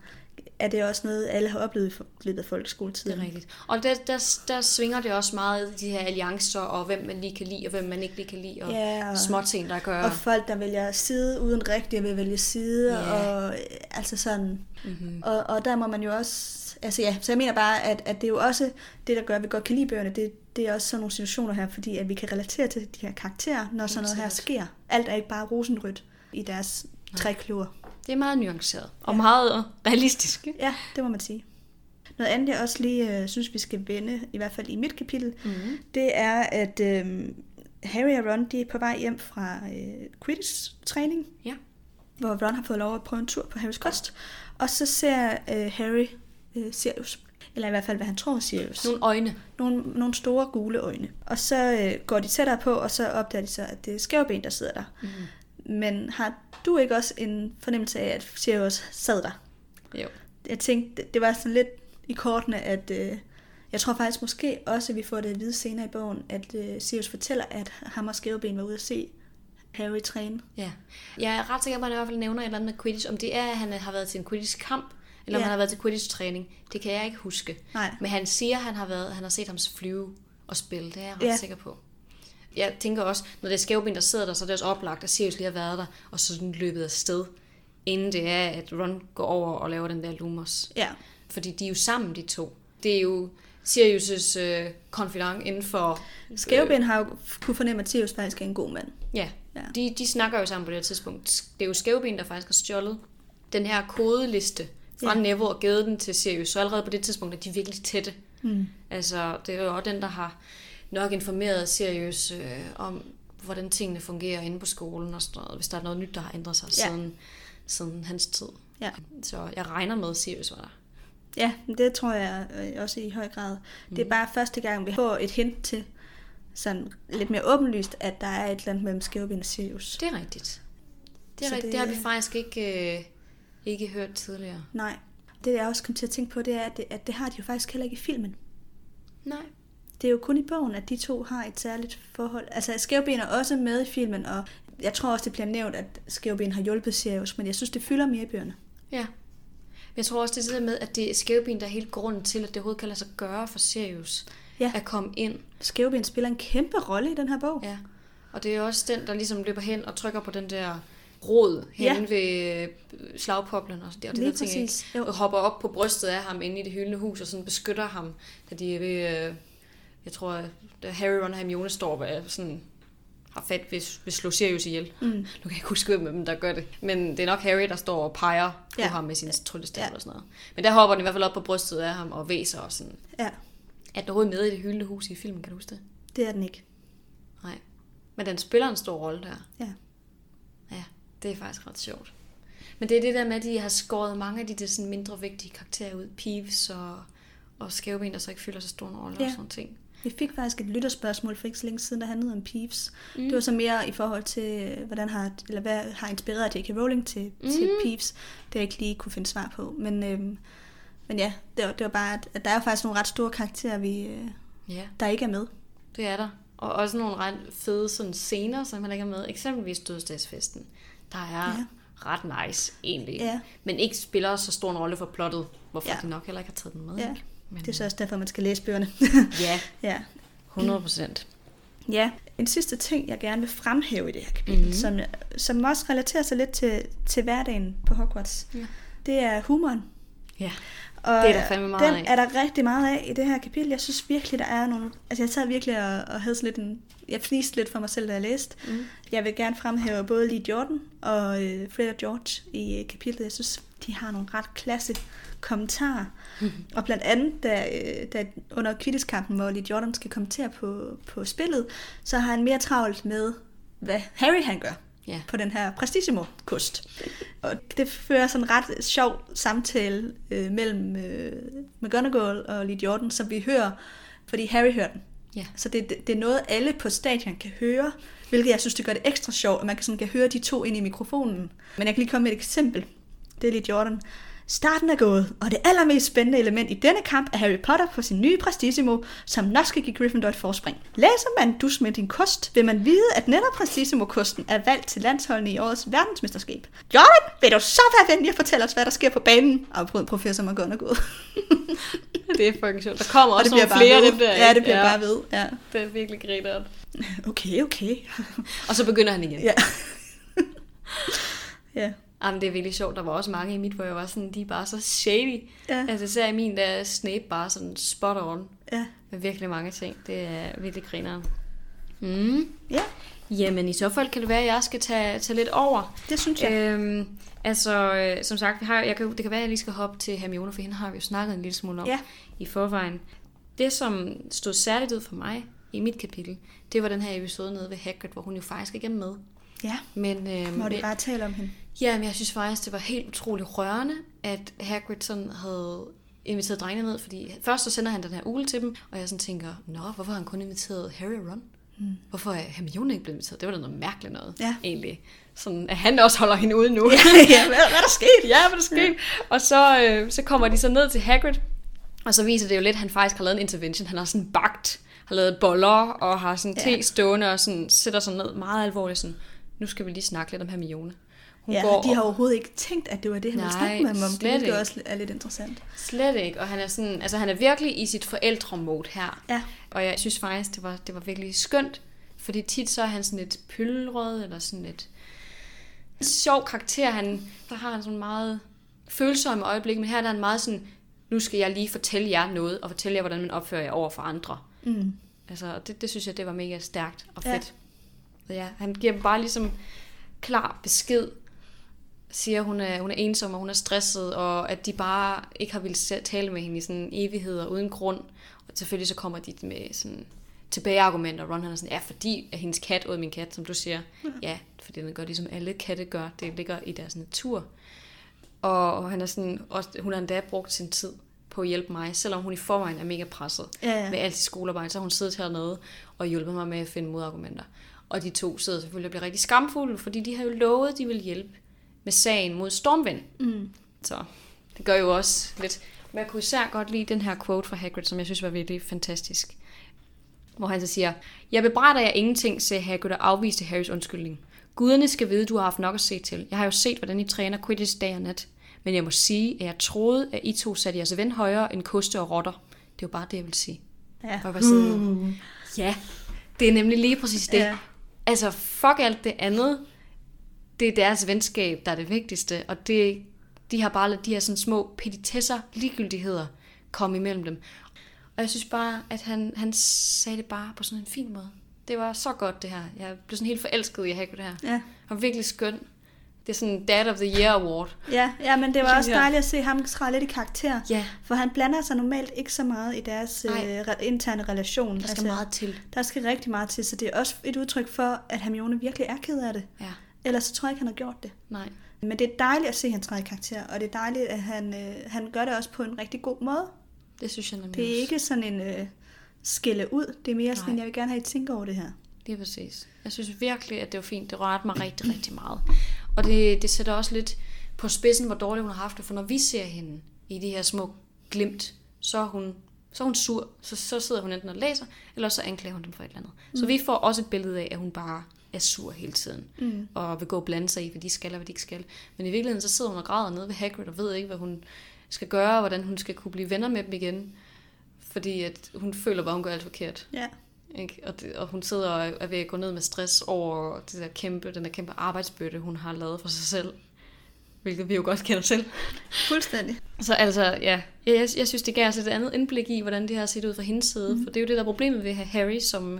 er det også noget, alle har oplevet i løbet af Det folkeskoletiden. er rigtigt. Og der, der, der svinger det også meget, de her alliancer, og hvem man lige kan lide, og hvem man ikke lige kan lide, og Ja, og- små ting, der gør. Og folk, der vælger side uden rigtigt vil vælge side, Ja. og øh, altså sådan. mm-hmm. Og, og der må man jo også, altså ja, så jeg mener bare, at, at det er jo også det, der gør, at vi godt kan lide bøgerne, det, det er også sådan nogle situationer her, fordi at vi kan relatere til de her karakterer, når sådan noget her sker. Alt er ikke bare rosenrødt i deres tre kløver. Det er meget nuanceret, og meget realistisk. Ja, det må man sige. Noget andet, jeg også lige øh, synes, vi skal vende, i hvert fald i mit kapitel, Mm-hmm. det er, at øh, Harry og Ron de er på vej hjem fra øh, Quidditch-træning, Ja. hvor Ron har fået lov at prøve en tur på Harrys kost. Og så ser øh, Harry øh, Sirius, eller i hvert fald, hvad han tror Sirius. Nogle øjne. Nogle, nogle store gule øjne. Og så øh, går de tættere på, og så opdager de så, at det er skævben, der sidder der. Mm-hmm. Men har du ikke også en fornemmelse af, at Sirius sad der? Jo. jeg tænkte, det- var sådan lidt i kortene, at øh, jeg tror faktisk måske også, at vi får det at vide senere i bogen, at øh, Sirius fortæller, at ham og Skæveben var ude at se Harry træne. Ja. Jeg er ret sikker på, at han i hvert fald nævner et eller andet med Quidditch. Om det er, at han har været til en Quidditch-kamp, eller om Ja. han har været til Quidditch-træning. Det kan jeg ikke huske. Nej. Men han siger, at han har, været, han har set ham flyve og spille. Det er jeg ret ja. sikker på. Jeg tænker også, når det er skævben, der sidder der, så er det også oplagt, at Sirius lige har været der, og så sådan løbet af sted, inden det er, at Ron går over og laver den der Lumos. Ja, Fordi de er jo sammen, de to. Det er jo Sirius' øh, confidant inden for... Skæveben har jo kunne fornemme, at Sirius faktisk er en god mand. Ja, Ja. De, de snakker jo sammen på det her tidspunkt. Det er jo Skæveben, der faktisk har stjålet den her kodeliste fra ja. Neville og givet den til Sirius. Så allerede på det tidspunkt er de virkelig tætte. Mm. Altså, det er jo også den, der har nok informeret Sirius øh, om, hvordan tingene fungerer inde på skolen og sådan noget, hvis der er noget nyt, der har ændret sig Ja. siden, siden hans tid. Ja. Så jeg regner med, at Sirius var der. Ja, det tror jeg øh, også i høj grad. Mm. Det er bare første gang, vi får et hint til sådan lidt mere åbenlyst, at der er et eller andet mellem Skæveben og Sirius. Det er rigtigt. Det, er rigtigt. det- det har vi faktisk ikke, øh, ikke hørt tidligere. Nej. Det jeg også kom til at tænke på, det er, at det, at det har de jo faktisk heller ikke i filmen. Nej. Det er jo kun i bogen, at de to har et særligt forhold. Altså, Skævben er også med i filmen, og jeg tror også, det bliver nævnt, at Skævben har hjulpet Sirius, men jeg synes, det fylder mere i bøgerne. Ja. Men jeg tror også, det er det der med, at det er skævben, der er hele grunden til, at det overhovedet kan lade sig gøre for Sirius Ja. at komme ind. Skævben spiller en kæmpe rolle i den her bog. Ja. Og det er også den, der ligesom løber hen og trykker på den der rod Ja. hen ved øh, slagpoplen og, det, og det Lige der ting, ikke? Og hopper op på brystet af ham inde i det hyldende hus og sådan beskytter ham, da de er ved, øh, jeg tror, at Harry, Ron og Hermione står og sådan har fat ved, ved slå Sirius ihjel. Mm. Nu kan jeg ikke huske, hvem der gør det. Men det er nok Harry, der står og peger på Ja. ham med sin tryllestav Ja. og sådan noget. Men der hopper den i hvert fald op på brystet af ham og væser og sådan. Ja, Er den overhovedet med i det hyldende hus i filmen, kan du huske det? det er den ikke. Nej. Men den spiller en stor rolle der. Ja. Ja, det er faktisk ret sjovt. Men det er det der med, at de har skåret mange af de der sådan mindre vigtige karakterer ud. Peeves og, og skæveben, der så ikke fylder så stor en rolle. Ja. og sådan ting. Vi fik faktisk et lytterspørgsmål for ikke så længe siden, der handlede om Peeves. Mm. Det var så mere i forhold til, hvordan har, eller hvad har inspireret J.K. Rowling til, mm. til Peeves. Det jeg ikke lige kunne finde svar på. Men, øhm, men ja, det var, det var bare, at, der er faktisk nogle ret store karakterer, vi, øh, Ja, der ikke er med. det er der. Og også nogle ret fede sådan, scener, som man ikke er med. Eksempelvis dødsdagsfesten. Der er ja. Ret nice, egentlig. Ja. Men ikke spiller så stor en rolle for plottet, hvorfor. Ja. de nok heller ikke har taget den med. Ja. ikke? Men, Det er så også derfor, man skal læse bøgerne. (laughs) Ja, (laughs) ja. 100 procent. Ja, en sidste ting, jeg gerne vil fremhæve i det her kapitel, mm. som, som også relaterer sig lidt til, til hverdagen på Hogwarts, Ja. det er humoren. Ja. Og Det er der fandme meget den af. er der rigtig meget af i det her kapitel. Jeg synes virkelig, der er nogle... Altså, jeg sad virkelig og, og havde sådan lidt en... Jeg fniste lidt for mig selv, da jeg læste. Mm. Jeg vil gerne fremhæve både Lee Jordan og øh, Fred og George i øh, kapitlet. Jeg synes, de har nogle ret klasse kommentarer. (laughs) Og blandt andet, da, øh, da under kvittiskampen, hvor Lee Jordan skal kommentere på, på spillet, så har han mere travlt med, hvad Harry han gør Ja. på den her Prestissimo-kost. Og det fører sådan en ret sjov samtale øh, mellem øh, McGonagall og Lee Jordan, som vi hører, fordi Harry hører den. Ja. Så det, det, det er noget, alle på stadion kan høre, hvilket jeg synes, det gør det ekstra sjovt, at man kan, sådan, kan høre de to ind i mikrofonen. Men jeg kan lige komme med et eksempel. Det er Lee Jordan. Starten er gået, og det allermest spændende element i denne kamp er Harry Potter på sin nye Prestissimo, som nok skal give Gryffindor et forspring. Læser man dus med din kost, vil man vide, at netop Prestissimo-kosten er valgt til landsholdene i årets verdensmesterskab. Jordan, vil du så være venlig at fortælle os, hvad der sker på banen? Afbrød professor McGonagall. (laughs) Det er fucking sjovt. Der kommer og også det bliver nogle flere dem der. Ja, det bliver ja. bare ved. Ja. Det er virkelig grineren. Okay, okay. Og så begynder han igen. ja. (laughs) ja. Jamen, det er virkelig sjovt. Der var også mange i mit, hvor jeg var sådan, de er bare så shady. Ja. Altså, især i min, der er Snape bare sådan spot on. Ja. Med virkelig mange ting. Det er virkelig grineren. Mm. Ja, Jamen, i så fald kan det være, at jeg skal tage, tage lidt over. det synes jeg. Øhm, altså, øh, som sagt, vi har, jeg kan, det kan være, at jeg lige skal hoppe til Hermione, for hende har vi jo snakket en lille smule om Ja. i forvejen. Det, som stod særligt ud for mig i mit kapitel, det var den her episode nede ved Hagrid, hvor hun jo faktisk ikke er med. Ja, Men, øh, må det bare tale om hende. Ja, men jeg synes faktisk, det var helt utroligt rørende, at Hagrid sådan havde inviteret drengene ned, fordi først så sender han den her ugle til dem, og jeg sådan tænker, nå, hvorfor har han kun inviteret Harry og Ron? Mm. Hvorfor er Hermione ikke blevet inviteret? Det var da noget mærkeligt noget, Ja. egentlig. Sådan, at han også holder hende ude nu. (laughs) ja, hvad, hvad er der sket? ja, hvad der skete? Ja. Og så, øh, så kommer de så ned til Hagrid, og så viser det jo lidt, at han faktisk har lavet en intervention. Han har sådan bagt, har lavet boller, og har sådan te Ja. stående, og sådan, sætter sig ned meget alvorligt sådan, nu skal vi lige snakke lidt om Hermione. Hun Ja, går de har overhovedet ikke tænkt, at det var det, han ville snakke med ham om. Det ikke. også er lidt interessant. Slet ikke, og han er sådan, altså han er virkelig i sit forældremode her. Ja. Og jeg synes faktisk, det var, det var virkelig skønt, fordi tit så er han sådan lidt pøllerød, eller sådan lidt sjov karakter. Han, der har han sådan meget følsomme øjeblik, men her der er han meget sådan, nu skal jeg lige fortælle jer noget, og fortælle jer, hvordan man opfører jer over for andre. Mm. Altså, det, det synes jeg, det var mega stærkt og fedt. Ja. ja, han giver dem bare ligesom klar besked, siger, hun er, hun er ensom, og hun er stresset, og at de bare ikke har ville tale med hende i sådan evigheder uden grund. Og selvfølgelig så kommer de med sådan tilbageargumenter. Ron han er sådan, ja, fordi at hendes kat åd min kat, som du siger. Ja, fordi den gør ligesom alle katte gør. Det ligger i deres natur. Og, og han er sådan, også, hun har endda brugt sin tid på at hjælpe mig, selvom hun i forvejen er mega presset Ja, ja. med alt sit skolearbejde, så har hun siddet hernede og hjulpet mig med at finde modargumenter. Og de to sidder selvfølgelig og bliver rigtig skamfulde, fordi de har jo lovet, at de vil hjælpe med sagen mod Stormvind. Mm. Så det gør jo også lidt... Men jeg kunne især godt lide den her quote fra Hagrid, som jeg synes var virkelig fantastisk. Hvor han så siger, Jeg bebrejder jer ingenting, sagde Hagrid og afviste Harrys undskyldning. Guderne skal vide, du har haft nok at se til. Jeg har jo set, hvordan I træner Quidditch dag og nat. Men jeg må sige, at jeg troede, at I to satte jeres ven højere end koste og rotter. Det er jo bare det, jeg vil sige. Ja. Og sådan, ja, det er nemlig lige præcis det. Ja. Altså, fuck alt det andet. Det er deres venskab, der er det vigtigste. Og det, de har bare ladet de her sådan små petitesser, ligegyldigheder, komme imellem dem. Og Og jeg synes bare, at han, han sagde det bare på sådan en fin måde. Det var så godt, det her. Jeg blev sådan helt forelsket i Hagrid her. Ja. Var virkelig skøn. Det er sådan Dad of the Year Award. Ja, ja, men det var også dejligt at se ham træde lidt i karakter. Ja. For han blander sig normalt ikke så meget i deres øh, re- interne relation. Altså, Der skal meget til. Der skal rigtig meget til, så det er også et udtryk for, at Hermione virkelig er ked af det. Ja, Ellers så tror jeg ikke, han har gjort det. nej. Men det er dejligt at se, at han træder i karakter, og det er dejligt, at han, øh, han gør det også på en rigtig god måde. Det synes jeg nemlig Det er også. ikke sådan en øh, skille ud, det er mere sådan, Nej. jeg vil gerne have, at I tænker over det her. Lige præcis. Jeg synes virkelig, at det var fint. Det rørte mig rigtig, rigtig meget. Og det, det sætter også lidt på spidsen, hvor dårligt hun har haft det. For når vi ser hende i de her små glimt, så er hun, så er hun sur. Så, så sidder hun enten og læser, eller så anklager hun dem for et eller andet. Mm. Så vi får også et billede af, at hun bare er sur hele tiden. Mm. Og vil gå og blande sig i, hvad de skal og hvad de ikke skal. Men i virkeligheden, så sidder hun og græder nede ved Hagrid og ved ikke, hvad hun skal gøre, og hvordan hun skal kunne blive venner med dem igen. Fordi at hun føler bare, hun gør alt forkert. Ja, Ikke? Og, det, og hun sidder og er ved at gå ned med stress over det der kæmpe, den der kæmpe arbejdsbyrde, hun har lavet for sig selv. Hvilket vi jo godt kender til. fuldstændig. Så altså, ja, jeg, jeg synes, det gav os et andet indblik i, hvordan det her har set ud fra hendes side. Mm. For det er jo det, der er problemet ved at have Harry, som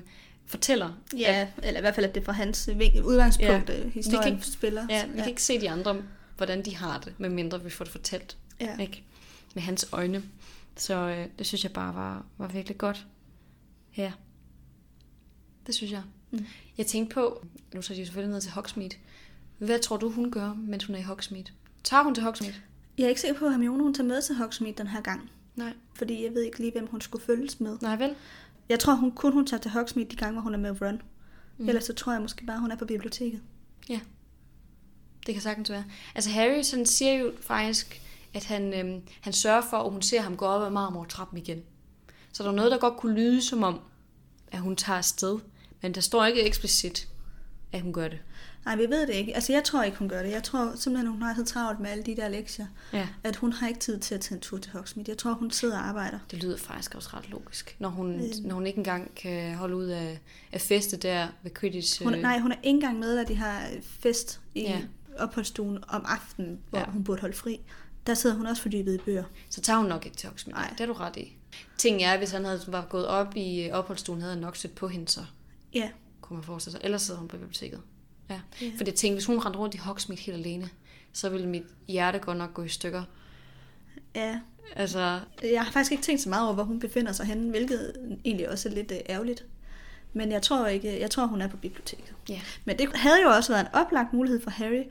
fortæller. Ja, eller i hvert fald, at det er fra hans udgangspunkt, Ja. ja. Vi historien kan ikke- spiller. Ja, vi kan ikke se de andre, hvordan de har det, medmindre vi får det fortalt. Ja. Ikke? Med hans øjne. Så øh, det synes jeg bare var, var virkelig godt. Ja. Det synes jeg. Mm. Jeg tænkte på, nu så de selvfølgelig ned til Hogsmeade. Hvad tror du, hun gør, mens hun er i Hogsmeade? Tager hun til Hogsmeade? Jeg er ikke sikker på, at Hermione hun tager med til Hogsmeade den her gang. Nej. Fordi jeg ved ikke lige, hvem hun skulle følges med. Nej vel? Jeg tror hun kun hun tager til Hogsmeade de gange, hvor hun er med Ron. Mm. Ellers så tror jeg måske bare, hun er på biblioteket. Ja. Det kan sagtens være. Altså Harry sådan siger jo faktisk, at han, øhm, han sørger for, at hun ser ham gå op ad marmortrappen igen. Så der er noget, der godt kunne lyde som om, at hun tager afsted. Men der står ikke eksplicit, at hun gør det. Nej, vi ved det ikke. Altså, jeg tror ikke, hun gør det. Jeg tror simpelthen, hun har så travlt med alle de der lektier, Ja. at hun har ikke tid til at tage en tur til Hogsmeade. Jeg tror, hun sidder og arbejder. Det lyder faktisk også ret logisk, når hun, Øh. når hun ikke engang kan holde ud af, af feste der ved Quidditch. Hun, øh, nej, hun er ikke engang med, at de har fest i Ja. opholdsstuen om aftenen, hvor Ja. ja. hun burde holde fri. Der sidder hun også fordybet i bøger. Så tager hun nok ikke til Hogsmeade. Nej. Det er du ret i. Ting er, hvis han havde var gået op i øh, opholdsstuen, havde han nok set på hende så, Ja, kunne man forestille sig. Ellers sidder hun på biblioteket. Ja. Ja. For jeg tænkte, hvis hun rendte rundt i Hogsmeade helt alene, så ville mit hjerte godt nok gå i stykker. ja. Altså, Jeg har faktisk ikke tænkt så meget over, hvor hun befinder sig henne, hvilket egentlig også er lidt øh, ærgerligt. Men jeg tror ikke, jeg tror, hun er på biblioteket. ja. Men det havde jo også været en oplagt mulighed for Harry,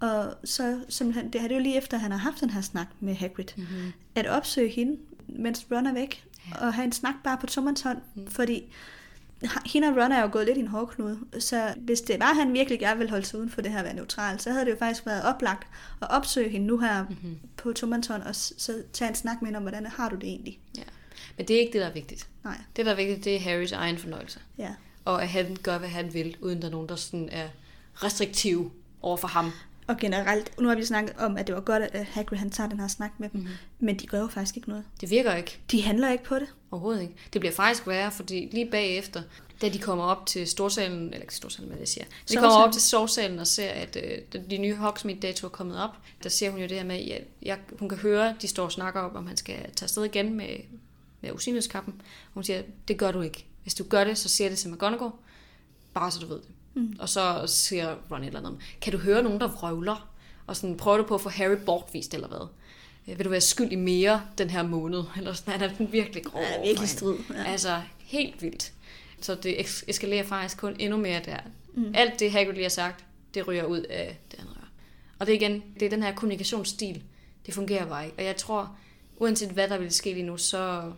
og så simpelthen, det er det jo lige efter, at han har haft den her snak med Hagrid, Mm-hmm. at opsøge hende, mens Ron er væk, ja. og have en snak bare på tommerens hånd, mm. fordi hende og Ron er jo gået lidt i en hårdknude, så hvis det var, han virkelig gerne ville holde sig uden for det her at være neutral, så havde det jo faktisk været oplagt at opsøge hende nu her mm-hmm. på hånd, og så tage en snak med hende om, hvordan har du det egentlig? ja. Men det er ikke det, der er vigtigt. Nej, Det, der er vigtigt, det er Harrys egen fornøjelse. ja. Og at han gør, hvad han vil, uden der er nogen, der sådan er restriktive over for ham. Og generelt, nu har vi snakket om, at det var godt, at Hagrid han tager den her snak med dem, mm-hmm. men de gør jo faktisk ikke noget. Det virker ikke. De handler ikke på det. Overhovedet ikke. Det bliver faktisk værre, fordi lige bagefter, da de kommer op til storsalen, eller ikke storsalen, hvad det siger, de kommer op til sovsalen og ser, at øh, de nye Hogsmeade-dato er kommet op, der ser hun jo det her med, at jeg, jeg, hun kan høre, de står og snakker om, om han skal tage afsted igen med, med usynlighedskappen. Hun siger, det gør du ikke. Hvis du gør det, så siger det til McGonagall, bare så du ved det. Mm. Og så siger Ron et eller andet, kan du høre nogen, der vrøvler? Og sådan, prøver du på at få Harry bortvist, eller hvad? Øh, Vil du være skyld i mere den her måned? (laughs) Eller sådan, han er den virkelig grov. Over virkelig strid, ja. Altså, helt vildt. Så det eskalerer faktisk kun endnu mere der. Mm. Alt det, Hagrid lige har sagt, det ryger ud af det, han rører. Og det er igen, det er den her kommunikationsstil. Det fungerer bare ikke. Og jeg tror, uanset hvad der vil ske lige nu, så,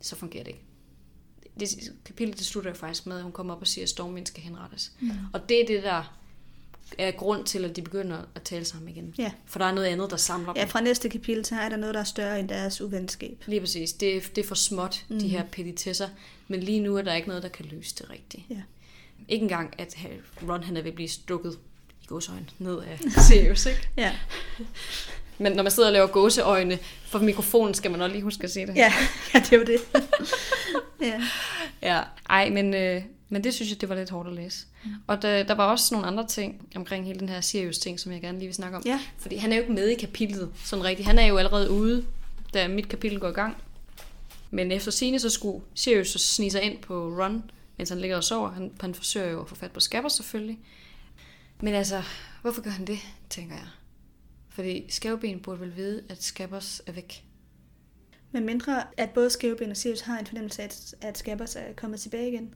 så fungerer det ikke. Det kapitel, det slutter jo faktisk med, at hun kommer op og siger, at Stormvind skal henrettes. Mm. Og det er det, der er grund til, at de begynder at tale sammen igen. Ja. For der er noget andet, der samler Ja, dem. fra næste kapitel, så er der noget, der er større end deres uvenskab. Lige præcis. Det, er- det er for småt, mm. de her petitesser. Men lige nu er der ikke noget, der kan løse det rigtigt. Ja. Ikke engang, at Ron han er ved at blive stukket i gåseøjne ned af (laughs) Sirius, ikke? Ja, (laughs) Men når man sidder og laver gåseøjne for mikrofonen, skal man også lige huske at se det. ja, (laughs) ja det er jo det. (laughs) ja. ja. Ej, men, øh, men det synes jeg, det var lidt hårdt at læse. Mm. Og der, der var også nogle andre ting omkring hele den her Sirius-ting, som jeg gerne lige vil snakke om. Ja. Fordi han er jo ikke med i kapitlet, sådan rigtigt. Han er jo allerede ude, da mit kapitel går i gang. Men efter sine så skulle Sirius så snige sig ind på Ron, mens han ligger og sover. Han, han forsøger jo at få fat på Scabbers selvfølgelig. Men altså, hvorfor gør han det, tænker jeg. Fordi skæveben burde vel vide, at Scabbers er væk. Men mindre, at både Skæveben og Sirius har en fornemmelse af, at, at Scabbers er kommet tilbage igen.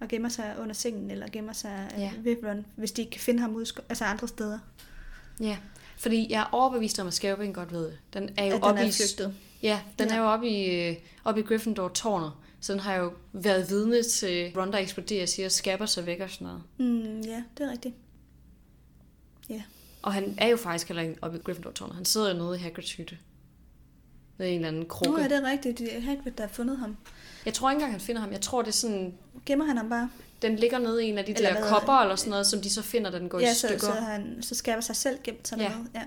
Og gemmer sig under sengen, eller gemmer sig Ja. ja. ved Ron, hvis de ikke kan finde ham ud, altså andre steder. Ja, fordi jeg er overbevist om, at skæveben godt ved det. Den er jo at oppe i... flygtet. Ja, den ja. Er jo oppe i, øh, oppe i Gryffindor-tårnet. Så den har jo været vidne til Ron, der eksploderer og siger, at Scabbers er væk og sådan noget. Mm, ja, det er rigtigt. Ja. Og han er jo faktisk heller ikke oppe i Gryffindor-tårnet. Han sidder jo nede i Hagrids hytte. Nede i en eller anden Nu krukke. er det rigtigt. Det er Hagrid, der har fundet ham. Jeg tror ikke engang, han finder ham. Jeg tror, det er sådan... Gemmer han ham bare? Den ligger nede i en af de Eller der kopper eller sådan noget, som de så finder, den går Ja, i så, stykker. så, han, så skaber sig selv gemt sådan Ja. noget. Ja.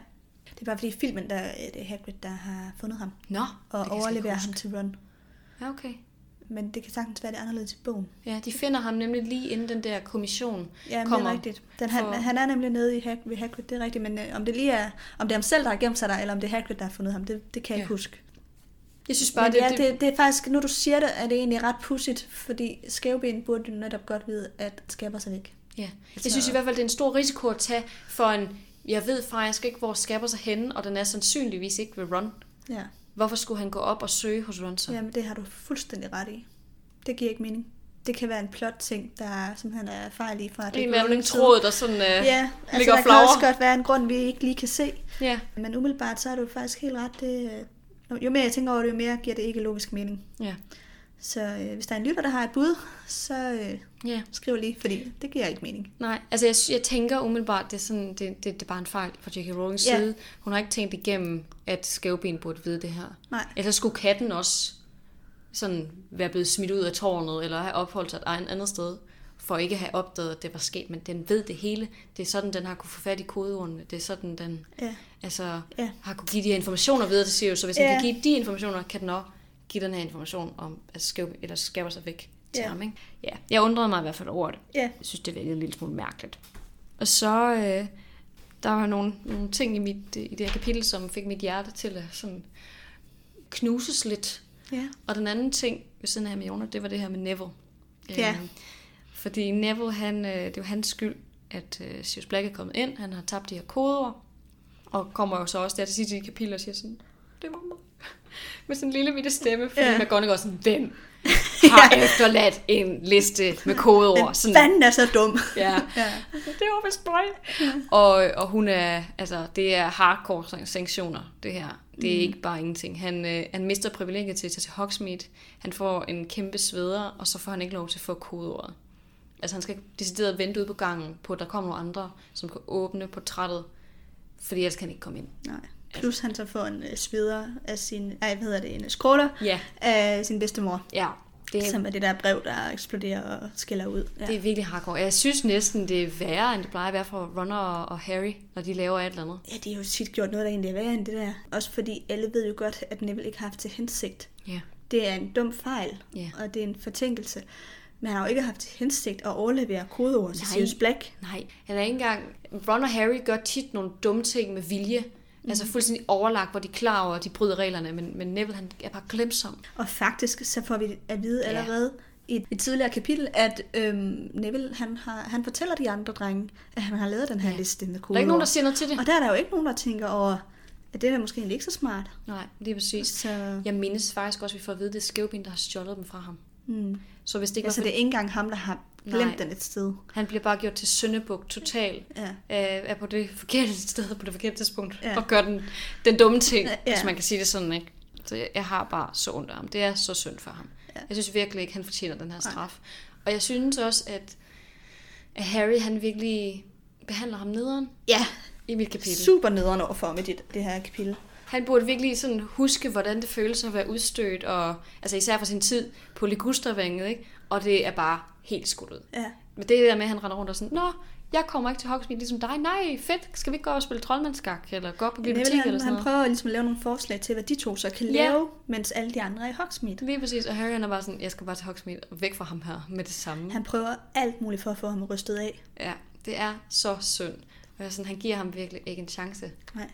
Det er bare fordi i filmen, der er det Hagrid, der har fundet ham. Nå, Og overleverer ham til Ron. Ja, okay. Men det kan sagtens være, det er anderledes i bogen. Ja, de finder ham nemlig lige inden den der kommission Ja, men det kommer. er rigtigt. Den, han, for- han er nemlig nede i Hag, ved Hagrid, det er rigtigt. Men øh, om det lige er, om det er ham selv, der har gemt sig der, eller om det er Hagrid, der har fundet ham, det, det kan jeg Ja. ikke huske. Jeg synes bare, Men det, ja, det, det, det er faktisk, nu du siger det, er det egentlig ret pudsigt, fordi skæveben burde jo netop godt vide, at skaber sig væk. Ja, Altså- jeg synes i hvert fald, det er en stor risiko at tage for en, jeg ved faktisk ikke, hvor skabber sig henne, og den er sandsynligvis ikke ved Ron. Ja. Hvorfor skulle han gå op og søge hos Ron så? Jamen, det har du fuldstændig ret i. Det giver ikke mening. Det kan være en plot-ting, der simpelthen er fejl i fra en eller anden tråd, der sådan øh, Ja, altså ligger der og kan også godt være en grund, vi ikke lige kan se. Ja, Men umiddelbart, så er du faktisk helt ret. Det, øh, jo mere jeg tænker over det, jo mere giver det ikke logisk mening. ja, Så øh, hvis der er en lytter, der har et bud, så øh, ja. skriv lige, fordi det giver ikke mening. Nej, altså jeg, jeg tænker umiddelbart, det er, sådan, det, det, det er bare en fejl fra J.K. Rowlings Ja. side. Hun har ikke tænkt igennem, at skæveben burde vide det her. Nej. Ellers skulle katten også sådan være blevet smidt ud af tårnet, eller have opholdt sig et andet sted, for ikke at have opdaget, at det var sket. Men den ved det hele. Det er sådan, den har kunne få fat i kodeordene. Det er sådan, den Ja. altså, Ja. har kunne give de her informationer videre til Sirius. Så hvis den Ja. kan give de informationer, kan den også give den her information om, at skæv, eller skaber sig væk til Ja. ham. Ikke? Ja, jeg undrede mig i hvert fald over det. Ja. Jeg synes, det virkede en lille smule mærkeligt. Og så, øh, der var nogle, nogle ting i, mit, i det her kapitel, som fik mit hjerte til at sådan knuses lidt. Ja. Og den anden ting ved siden af Hermione, det var det her med Neville. Ja. Øhm, fordi Neville, han, øh, det var hans skyld, at øh, Sirius Black er kommet ind. Han har tabt de her kodeord. Og kommer jo så også der til sidst i kapitlet og siger sådan, det var mig. (laughs) Med sådan en lille bitte stemme, fordi Ja. ja. McGonagall sådan, hvem (laughs) har efterladt en liste med kodeord? Sådan, fanden er så dum. (laughs) ja. ja. Det var vist mig. Og, og hun er, altså, det er hardcore san- sanktioner, det her. Det er mm. ikke bare ingenting. Han, øh, han mister privilegiet til at tage til Hogsmeade. Han får en kæmpe sveder, og så får han ikke lov til at få kodeordet. Altså han skal decideret vente ud på gangen på, at der kommer nogle andre, som kan åbne portrættet, fordi ellers kan han ikke komme ind. Nej. Plus han så får en øh, sveder af sin, ej, hvad hedder det, en skråler Ja, af sin bedstemor. ja. Det er, Som er det der brev, der eksploderer og skiller ud. Ja. det er virkelig hardcore. Jeg synes næsten, det er værre, end det plejer at være for Ron og Harry, når de laver et eller andet. Ja, de har jo tit gjort noget, der egentlig er værre end det der. Også fordi alle ved jo godt, at Neville ikke har haft til hensigt. Ja. Det er en dum fejl, Ja. og det er en fortænkelse. Men han har jo ikke haft til hensigt at overlevere kodeord til Nej. Sirius Black. Nej, han er ikke engang... Ron og Harry gør tit nogle dumme ting med vilje. Mm. Altså fuldstændig overlagt, hvor de er klar over, at de bryder reglerne, men, men Neville han er bare glemsom. Og faktisk så får vi at vide Ja. allerede i et tidligere kapitel, at øhm, Neville han, har, han fortæller de andre drenge, at han har lavet den her Ja. liste med Der kodeord. er ikke nogen, der siger noget til det. Og der er der jo ikke nogen, der tænker over, at det er måske ikke så smart. Nej, det er præcis. Så, Jeg mindes faktisk også, at vi får at vide, at det er Skævben, der har stjålet dem fra ham. Hmm. Så hvis det ikke altså, var det for... er ikke engang ham, der har glemt Nej. den et sted. Han bliver bare gjort til søndebuk totalt. Ja. Øh, er på det forkerte sted på det forkerte tidspunkt. Ja. Ja. Og gør den, den dumme ting, Ja. ja. hvis man kan sige det sådan, ikke? Så jeg, jeg har bare så ondt af ham. Det er så synd for ham. Ja. Ja. Jeg synes virkelig ikke, han fortjener den her straf. Og jeg synes også, at, at Harry, han virkelig behandler ham nederen Ja, i mit kapitel. super nederen overfor med det, det her kapitel. Han burde virkelig sådan huske, hvordan det føles at være udstødt, og altså især for sin tid på Ligustervænget, ikke? Og det er bare helt skudt ud. Ja. Men det der med, at han render rundt og sådan, Nå, jeg kommer ikke til Hogsmeade ligesom dig. Nej, fedt. Skal vi ikke gå og spille troldmandskak? Eller gå op på biblioteket han, eller sådan han noget? prøver ligesom at lave nogle forslag til, hvad de to så kan Ja. lave, mens alle de andre er i Hogsmeade. Lige præcis. Og Harry han er bare sådan, jeg skal bare til Hogsmeade og væk fra ham her med det samme. Han prøver alt muligt for at få ham rystet af. Ja, det er så synd. Og sådan, han giver ham virkelig ikke en chance. Nej.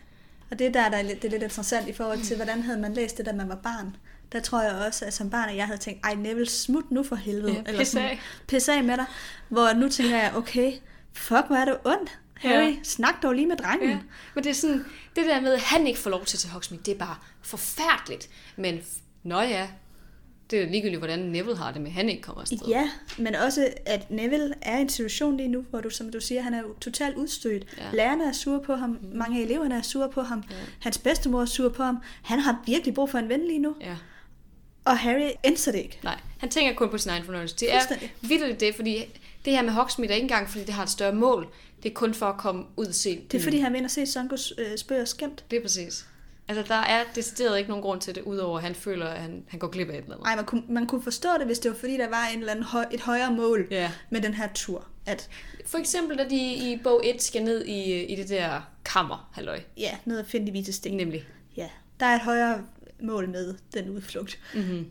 Og det der, der er lidt, det er lidt interessant i forhold til, hvordan havde man læst det, da man var barn. der tror jeg også, at som barn, at jeg havde tænkt, ej Neville, smut nu for helvede. Ja, pis sådan, af. Pis af med dig. Hvor nu tænker jeg, okay, fuck, hvor er det ondt. Harry, Ja. snak dog lige med drengen. Ja. Men det er sådan, det der med, at han ikke får lov til at tage Hogsmeade, det er bare forfærdeligt. Men, nå ja, det er ligegyldigt, hvordan Neville har det med, han ikke kommer afsted. Ja, men også, at Neville er i en situation lige nu, hvor du, som du siger, han er totalt udstødt. Ja. Lærerne er sure på ham, mm. mange af eleverne er sure på ham, ja. hans bedstemor er sur på ham. Han har virkelig brug for en ven lige nu, ja. og Harry indser det ikke. Nej, han tænker kun på sin egen fornøjelse. Det er vildt det, fordi det her med Hogsmeade er ikke engang, fordi det har et større mål. Det er kun for at komme ud og se Det er fordi, han vil ind og se Songos øh, spøg og skæmt. Det er præcis. Altså, der er decideret ikke nogen grund til det, udover at han føler, at han, han går glip af et eller andet. Ej, man kunne, man kunne forstå det, hvis det var fordi, der var en eller anden høj, et højere mål Ja. med den her tur. At For eksempel, da de i bog 1 skal ned i, i det der kammer, halløj. ja, ned og finde de hvide sten. Nemlig. Ja, der er et højere mål med den udflugt. Mm-hmm.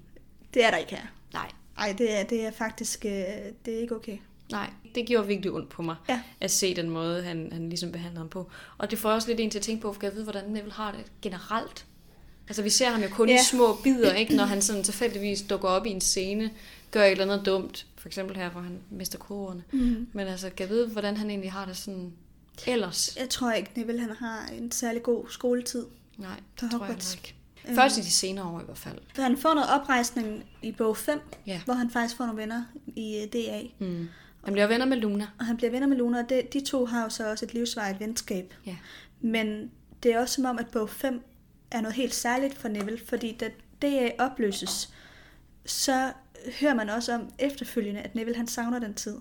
Det er der ikke her. Nej, Ej, det er, det er faktisk øh, det er ikke okay. nej. Det gjorde virkelig ondt på mig, Ja. at se den måde, han, han ligesom behandler ham på. Og det får også lidt en til at tænke på, for jeg ved, hvordan Neville har det generelt. Altså, vi ser ham jo kun ja. i små bidder, ikke? Når han sådan tilfældigvis dukker op i en scene, gør et eller andet dumt. For eksempel her, hvor han mister koderne. Mm. Men altså, kan jeg vide, hvordan han egentlig har det sådan ellers? Jeg tror ikke, Neville han har en særlig god skoletid. Nej, det tror jeg ikke. Først i de senere år i hvert fald. For han får noget oprejsning i bog 5, Ja. hvor han faktisk får nogle venner i øh, DA. Mm. Han bliver venner med Luna. Og han bliver venner med Luna, og det, de to har jo så også et livsvarigt venskab. Ja. Men det er også som om, at bog 5 er noget helt særligt for Neville, fordi da DA opløses, så hører man også om efterfølgende, at Neville han savner den tid.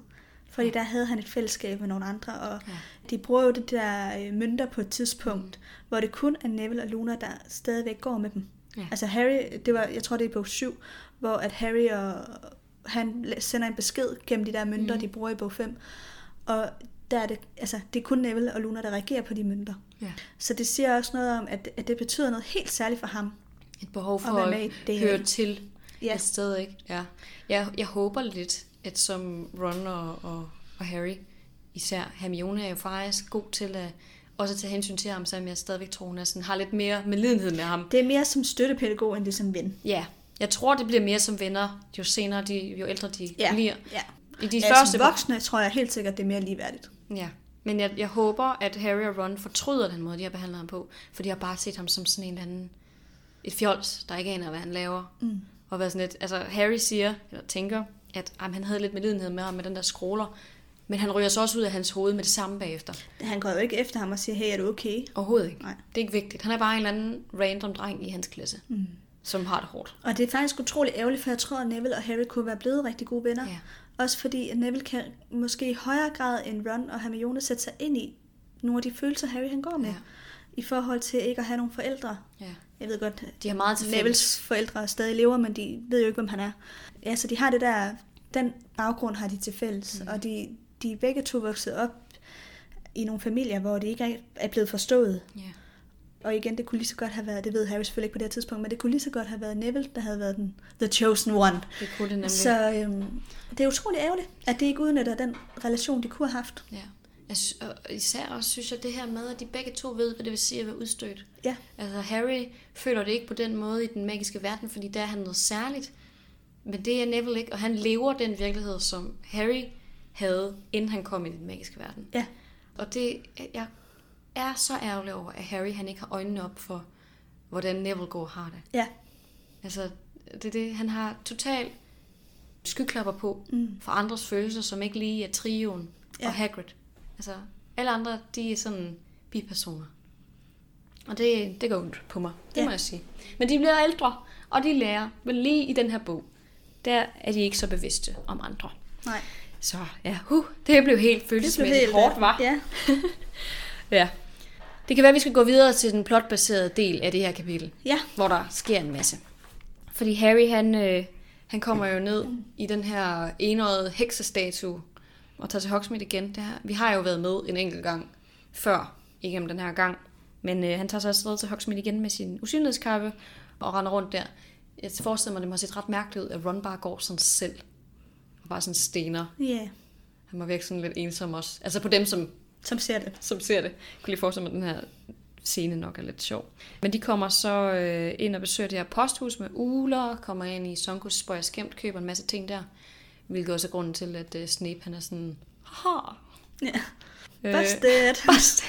Fordi der havde han et fællesskab med nogle andre, og Ja. de bruger jo det der øh, mønter på et tidspunkt, hvor det kun er Neville og Luna, der stadigvæk går med dem. Ja. Altså Harry, det var, jeg tror det er i bog 7, hvor at Harry og han sender en besked gennem de der mønter, mm. de bruger i bog 5. Og der er det, altså, det er kun Neville og Luna, der reagerer på de mønter. Ja. Så det siger også noget om, at, at det betyder noget helt særligt for ham. Et behov for at, i det høre her. til Ja. et sted, ikke? Ja. Jeg, jeg håber lidt, at som Ron og, og, og Harry, især Hermione er jo faktisk god til at også at tage hensyn til ham, selvom jeg stadigvæk tror, hun er sådan, har lidt mere medlidenhed med ham. Det er mere som støttepædagog, end det som ven. Ja, jeg tror, det bliver mere som venner, jo senere, de, jo ældre de Ja. bliver. ja. I de ja første som voksne tror jeg helt sikkert, det er mere ligeværdigt. Ja, men jeg, jeg håber, at Harry og Ron fortryder den måde, de har behandlet ham på. For de har bare set ham som sådan en eller anden... Et fjols, der ikke aner, hvad han laver. Mm. Og hvad sådan lidt, altså Harry siger, eller tænker, at jamen, han havde lidt medlidenhed med ham med den der skråler. Men han ryger så også ud af hans hoved med det samme bagefter. Han går jo ikke efter ham og siger, hey, er du okay? Overhovedet ikke. Nej. Det er ikke vigtigt. Han er bare en eller anden random dreng i hans klasse, Mm. Som har det hårdt. Og det er faktisk utrolig ærgerligt, for jeg tror, at Neville og Harry kunne være blevet rigtig gode venner. Ja. Også fordi, at Neville kan måske i højere grad end Ron og Hermione sætte sig ind i nogle af de følelser, Harry han går med. Ja. I forhold til ikke at have nogle forældre. Ja. Jeg ved godt, De har meget til. Nevilles forældre stadig lever, men de ved jo ikke, hvem han er. Ja, så de har det der, den baggrund har de til fælles, mm. og de, de er begge to vokset op i nogle familier, hvor det ikke er- er blevet forstået. Ja. Og igen, det kunne lige så godt have været, det ved Harry selvfølgelig ikke på det her tidspunkt, men det kunne lige så godt have været Neville, der havde været den the chosen one. Det kunne det nemlig. Så øhm, det er utrolig ærgerligt, at det ikke udnytter den relation, de kunne have haft. Ja. Jeg, og især også synes jeg det her med, at de begge to ved, hvad det vil sige at være udstødt. Ja, Altså Harry føler det ikke på den måde i den magiske verden, fordi der er han noget særligt. Men det er Neville ikke, og han lever den virkelighed, som Harry havde, inden han kom i den magiske verden. ja, Og det, jeg er så ærgerlig over, at Harry han ikke har øjnene op for, hvordan Neville går har det. ja. Altså, det er det, han har totalt skyklapper på Mm. for andres følelser, som ikke lige er trioen ja. Og Hagrid. Altså, alle andre, de er sådan bipersoner. Og det, det går ondt på mig, det ja. Må jeg sige. Men de bliver ældre, og de lærer, men lige i den her bog, der er de ikke så bevidste om andre. Nej. Så ja, huh, det blev helt følelsesmæssigt hårdt, var. Ja, (laughs) Ja. Det kan være, at vi skal gå videre til den plotbaserede del af det her kapitel, ja. hvor der sker en masse. Fordi Harry, han, øh, han kommer jo ned i den her enårede heksestatue og tager til Hogsmeade igen. Det her. Vi har jo været med en enkelt gang før, ikke om den her gang. Men øh, han tager sig afsted til Hogsmeade igen med sin usynlighedskappe og render rundt der. Jeg forestiller mig, det må have set ret mærkeligt ud, at Ron bare går sådan selv. Og bare sådan stener. Ja, Han må virke sådan lidt ensom også. Altså på dem, som som ser det. som ser det. Jeg kunne lige forestille mig den her scene nok er lidt sjov. Men de kommer så øh, ind og besøger det her posthus med uler, kommer ind i Sonkos spøjer skæmt, køber en masse ting der. Hvilket også er grunden til, at øh, Snape han er sådan, haha, Ja. Øh, Busted. (laughs) Busted.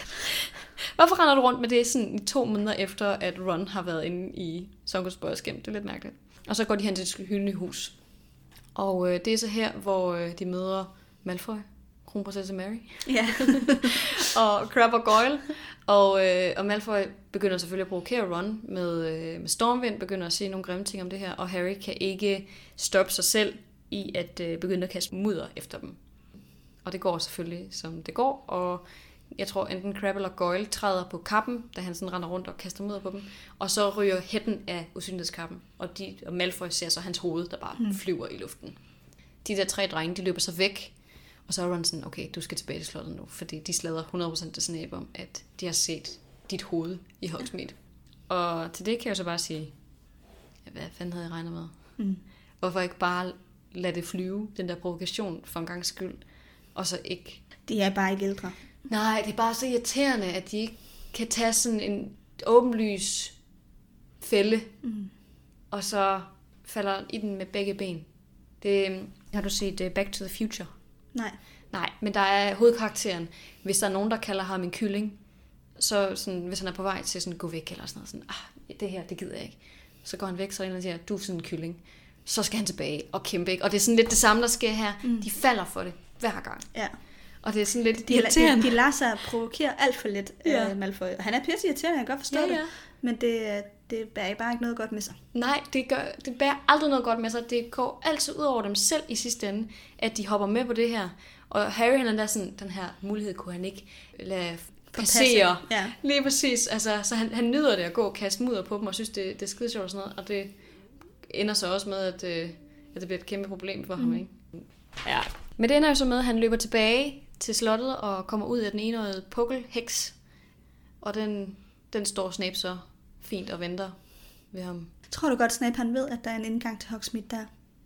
Hvorfor render du rundt med det sådan i to måneder efter, at Ron har været inde i Sonkos Bøjerskæm? Det er lidt mærkeligt. Og så går de hen til et hyldeligt hus. Og øh, det er så her, hvor øh, de møder Malfoy, kronprinsesse Mary, Ja. (laughs) og Crabbe og Goyle. Og, øh, og Malfoy begynder selvfølgelig at provokere Ron med, øh, med stormvind, begynder at sige nogle grimme ting om det her, og Harry kan ikke stoppe sig selv i at øh, begynde at kaste mudder efter dem. Og det går selvfølgelig, som det går, og jeg tror enten Crabbe eller Goyle træder på kappen, da han sådan render rundt og kaster mudder på dem, og så ryger hætten af usynlighedskappen, og, de, og Malfoy ser så hans hoved, der bare mm. flyver i luften. De der tre drenge, de løber så væk, og så er Ron sådan, okay, du skal tilbage til slottet nu, fordi de slader 100% til Snape om, at de har set dit hoved i Hogsmeade. Og til det kan jeg så bare sige, ja, hvad fanden havde jeg regnet med? Mm. Hvorfor ikke bare lade det flyve, den der provokation for en gang skyld, og så ikke... De er bare ikke ældre. Nej, det er bare så irriterende, at de ikke kan tage sådan en åbenlys fælde, Mm. og så falder i den med begge ben. Det, har du set uh, Back to the Future? Nej. Nej, men der er hovedkarakteren. Hvis der er nogen, der kalder ham en kylling, så sådan, hvis han er på vej til sådan, gå væk eller sådan noget, sådan, ah, det her, det gider jeg ikke. Så går han væk, så er der siger, du er sådan en kylling. Så skal han tilbage og kæmpe, ikke? Og det er sådan lidt det samme, der sker her. Mm. De falder for det hver gang. Ja. Og det er sådan lidt De, de, irriterende. de lader sig provokere alt for lidt Ja. ja. Malfoy. Og han er pisse irriterende, jeg kan godt forstå Ja, ja. det. Men det, det bærer bare ikke noget godt med sig. Nej, det, gør, det bærer aldrig noget godt med sig. Det går altid ud over dem selv i sidste ende, at de hopper med på det her. Og Harry, han er der sådan, den her mulighed kunne han ikke lade passere. Ja. Lige præcis. Altså, så han, han nyder det at gå og kaste mudder på dem, og synes, det, det er skide sjovt og sådan noget. Og det ender så også med, at, øh, at det bliver et kæmpe problem for mm. ham. Ikke? Ja. Men det ender jo så med, at han løber tilbage til slottet og kommer ud af den enøjede pukkelheks. Og den, den står Snape så fint og venter ved ham. Tror du godt, Snape han ved, at der er en indgang til Hogsmeade der?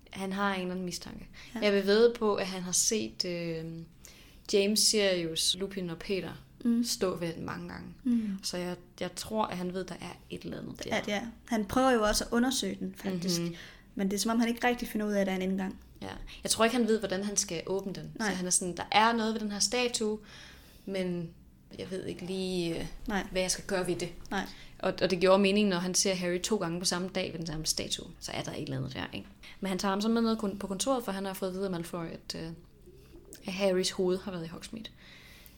Han har en eller anden mistanke. Ja. Jeg vil ved på, at han har set øh, James, Sirius, Lupin og Peter mm. stå ved den mange gange. Mm. Så jeg, jeg tror, at han ved, at der er et eller andet der. At, ja. Han prøver jo også at undersøge den, faktisk. Mhm. Mm-hmm. Men det er som om, han ikke rigtig finder ud af, at der er en indgang. Ja. Jeg tror ikke, han ved, hvordan han skal åbne den. Nej. Så han er sådan, der er noget ved den her statue, men jeg ved ikke lige, øh, Nej, hvad jeg skal gøre ved det. nej. Og, og det gjorde mening, når han ser Harry to gange på samme dag ved den samme statue. Så er der et eller andet der, ikke? Men han tager ham så med ned på kontoret, for han har fået at vide af Malfoy, at, øh, at Harrys hoved har været i Hogsmeade.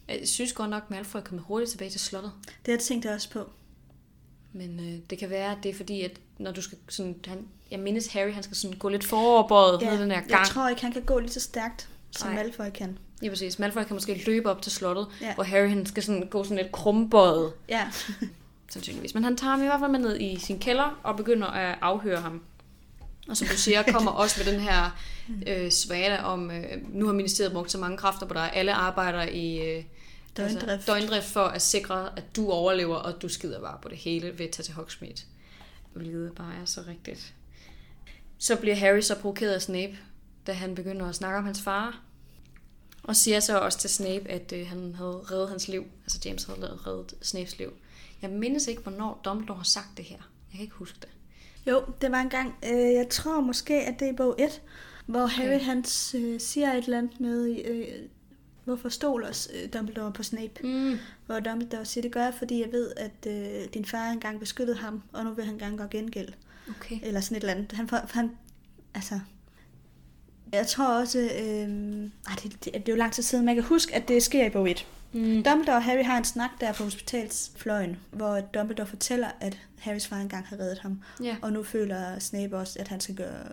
Jeg synes godt nok, at Malfoy er kommet hurtigt tilbage til slottet. Det har jeg tænkt også på. Men øh, det kan være, at det er fordi, at når du skal sådan... Han, jeg mindes Harry, han skal sådan gå lidt foroverbøjet ja, ned den her gang. jeg tror ikke, han kan gå lige så stærkt, som Nej. Malfoy kan. Ja, præcis. Malfoy kan måske løbe op til slottet, ja. hvor Harry han skal sådan gå sådan lidt krumbøjet, Ja, (laughs) sandsynligvis. Men han tager ham i hvert fald med ned i sin kælder og begynder at afhøre ham. Og som du siger, kommer (laughs) også med den her øh, svada om, øh, nu har ministeriet brugt så mange kræfter på dig, alle arbejder i øh, Døgndrift. Altså, døgndrift for at sikre, at du overlever, og du skider bare på det hele ved at tage til Hogsmeade. Hvilket bare er så rigtigt. Så bliver Harry så provokeret af Snape, da han begynder at snakke om hans far. Og siger så også til Snape, at øh, han havde reddet hans liv. Altså James havde reddet Snapes liv. Jeg mindes ikke, hvornår Dumbledore har sagt det her. Jeg kan ikke huske det. jo, det var en gang, øh, jeg tror måske, at det er i bog 1, hvor okay. Harry han øh, siger et eller andet med, øh, hvorfor stoler øh, Dumbledore på Snape? Mm. Hvor Dumbledore siger, det gør jeg, fordi jeg ved, at øh, din far engang beskyttede ham, og nu vil han gerne gå gengæld. Okay. Eller sådan et eller andet. Han, får- han altså... Jeg tror også... Øh, ej, det, det, det, er jo lang tid siden, man kan huske, at det sker i bog 1. Mm. Dumbledore og Harry har en snak der på hospitalsfløjen, hvor Dumbledore fortæller, at Harrys far engang har reddet ham. Ja. Og nu føler Snape også, at han skal gøre,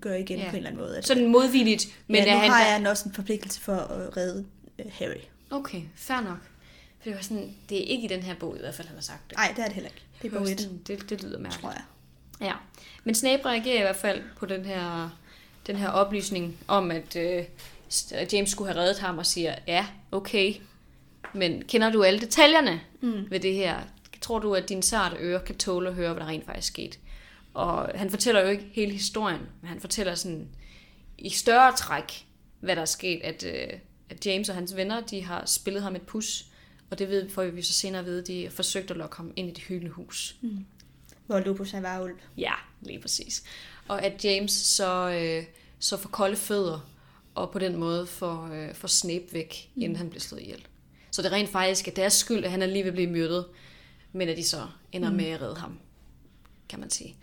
gøre igen Ja. på en eller anden måde. At, Sådan modvilligt, men ja, nu han har han også en forpligtelse for at redde øh, Harry. Okay, fair nok. For det var sådan, det er ikke i den her bog i hvert fald, han har sagt det. Nej, det er det heller ikke. Det er bog 1, sådan, det, det lyder mærkeligt. tror jeg. Ja. Men Snape reagerer i hvert fald på den her, den her oplysning om, at øh, James skulle have reddet ham og siger, ja, okay, men kender du alle detaljerne Mm. ved det her? Tror du, at din sarte øre kan tåle at høre, hvad der rent faktisk skete? Og han fortæller jo ikke hele historien, men han fortæller sådan i større træk, hvad der er sket, at, øh, at James og hans venner, de har spillet ham et pus, Og det ved, får vi så senere at vide, de forsøgte at lokke ham ind i det hyldende hus. Mm. Hvor Lupus er varulv. Ja, lige præcis. Og at James så, øh, så får kolde fødder, og på den måde får, øh, får Snape væk, inden han bliver slået ihjel. Så det er rent faktisk at deres skyld, at han er lige ved at blive myrdet, men at de så ender mm. med at redde ham, kan man sige.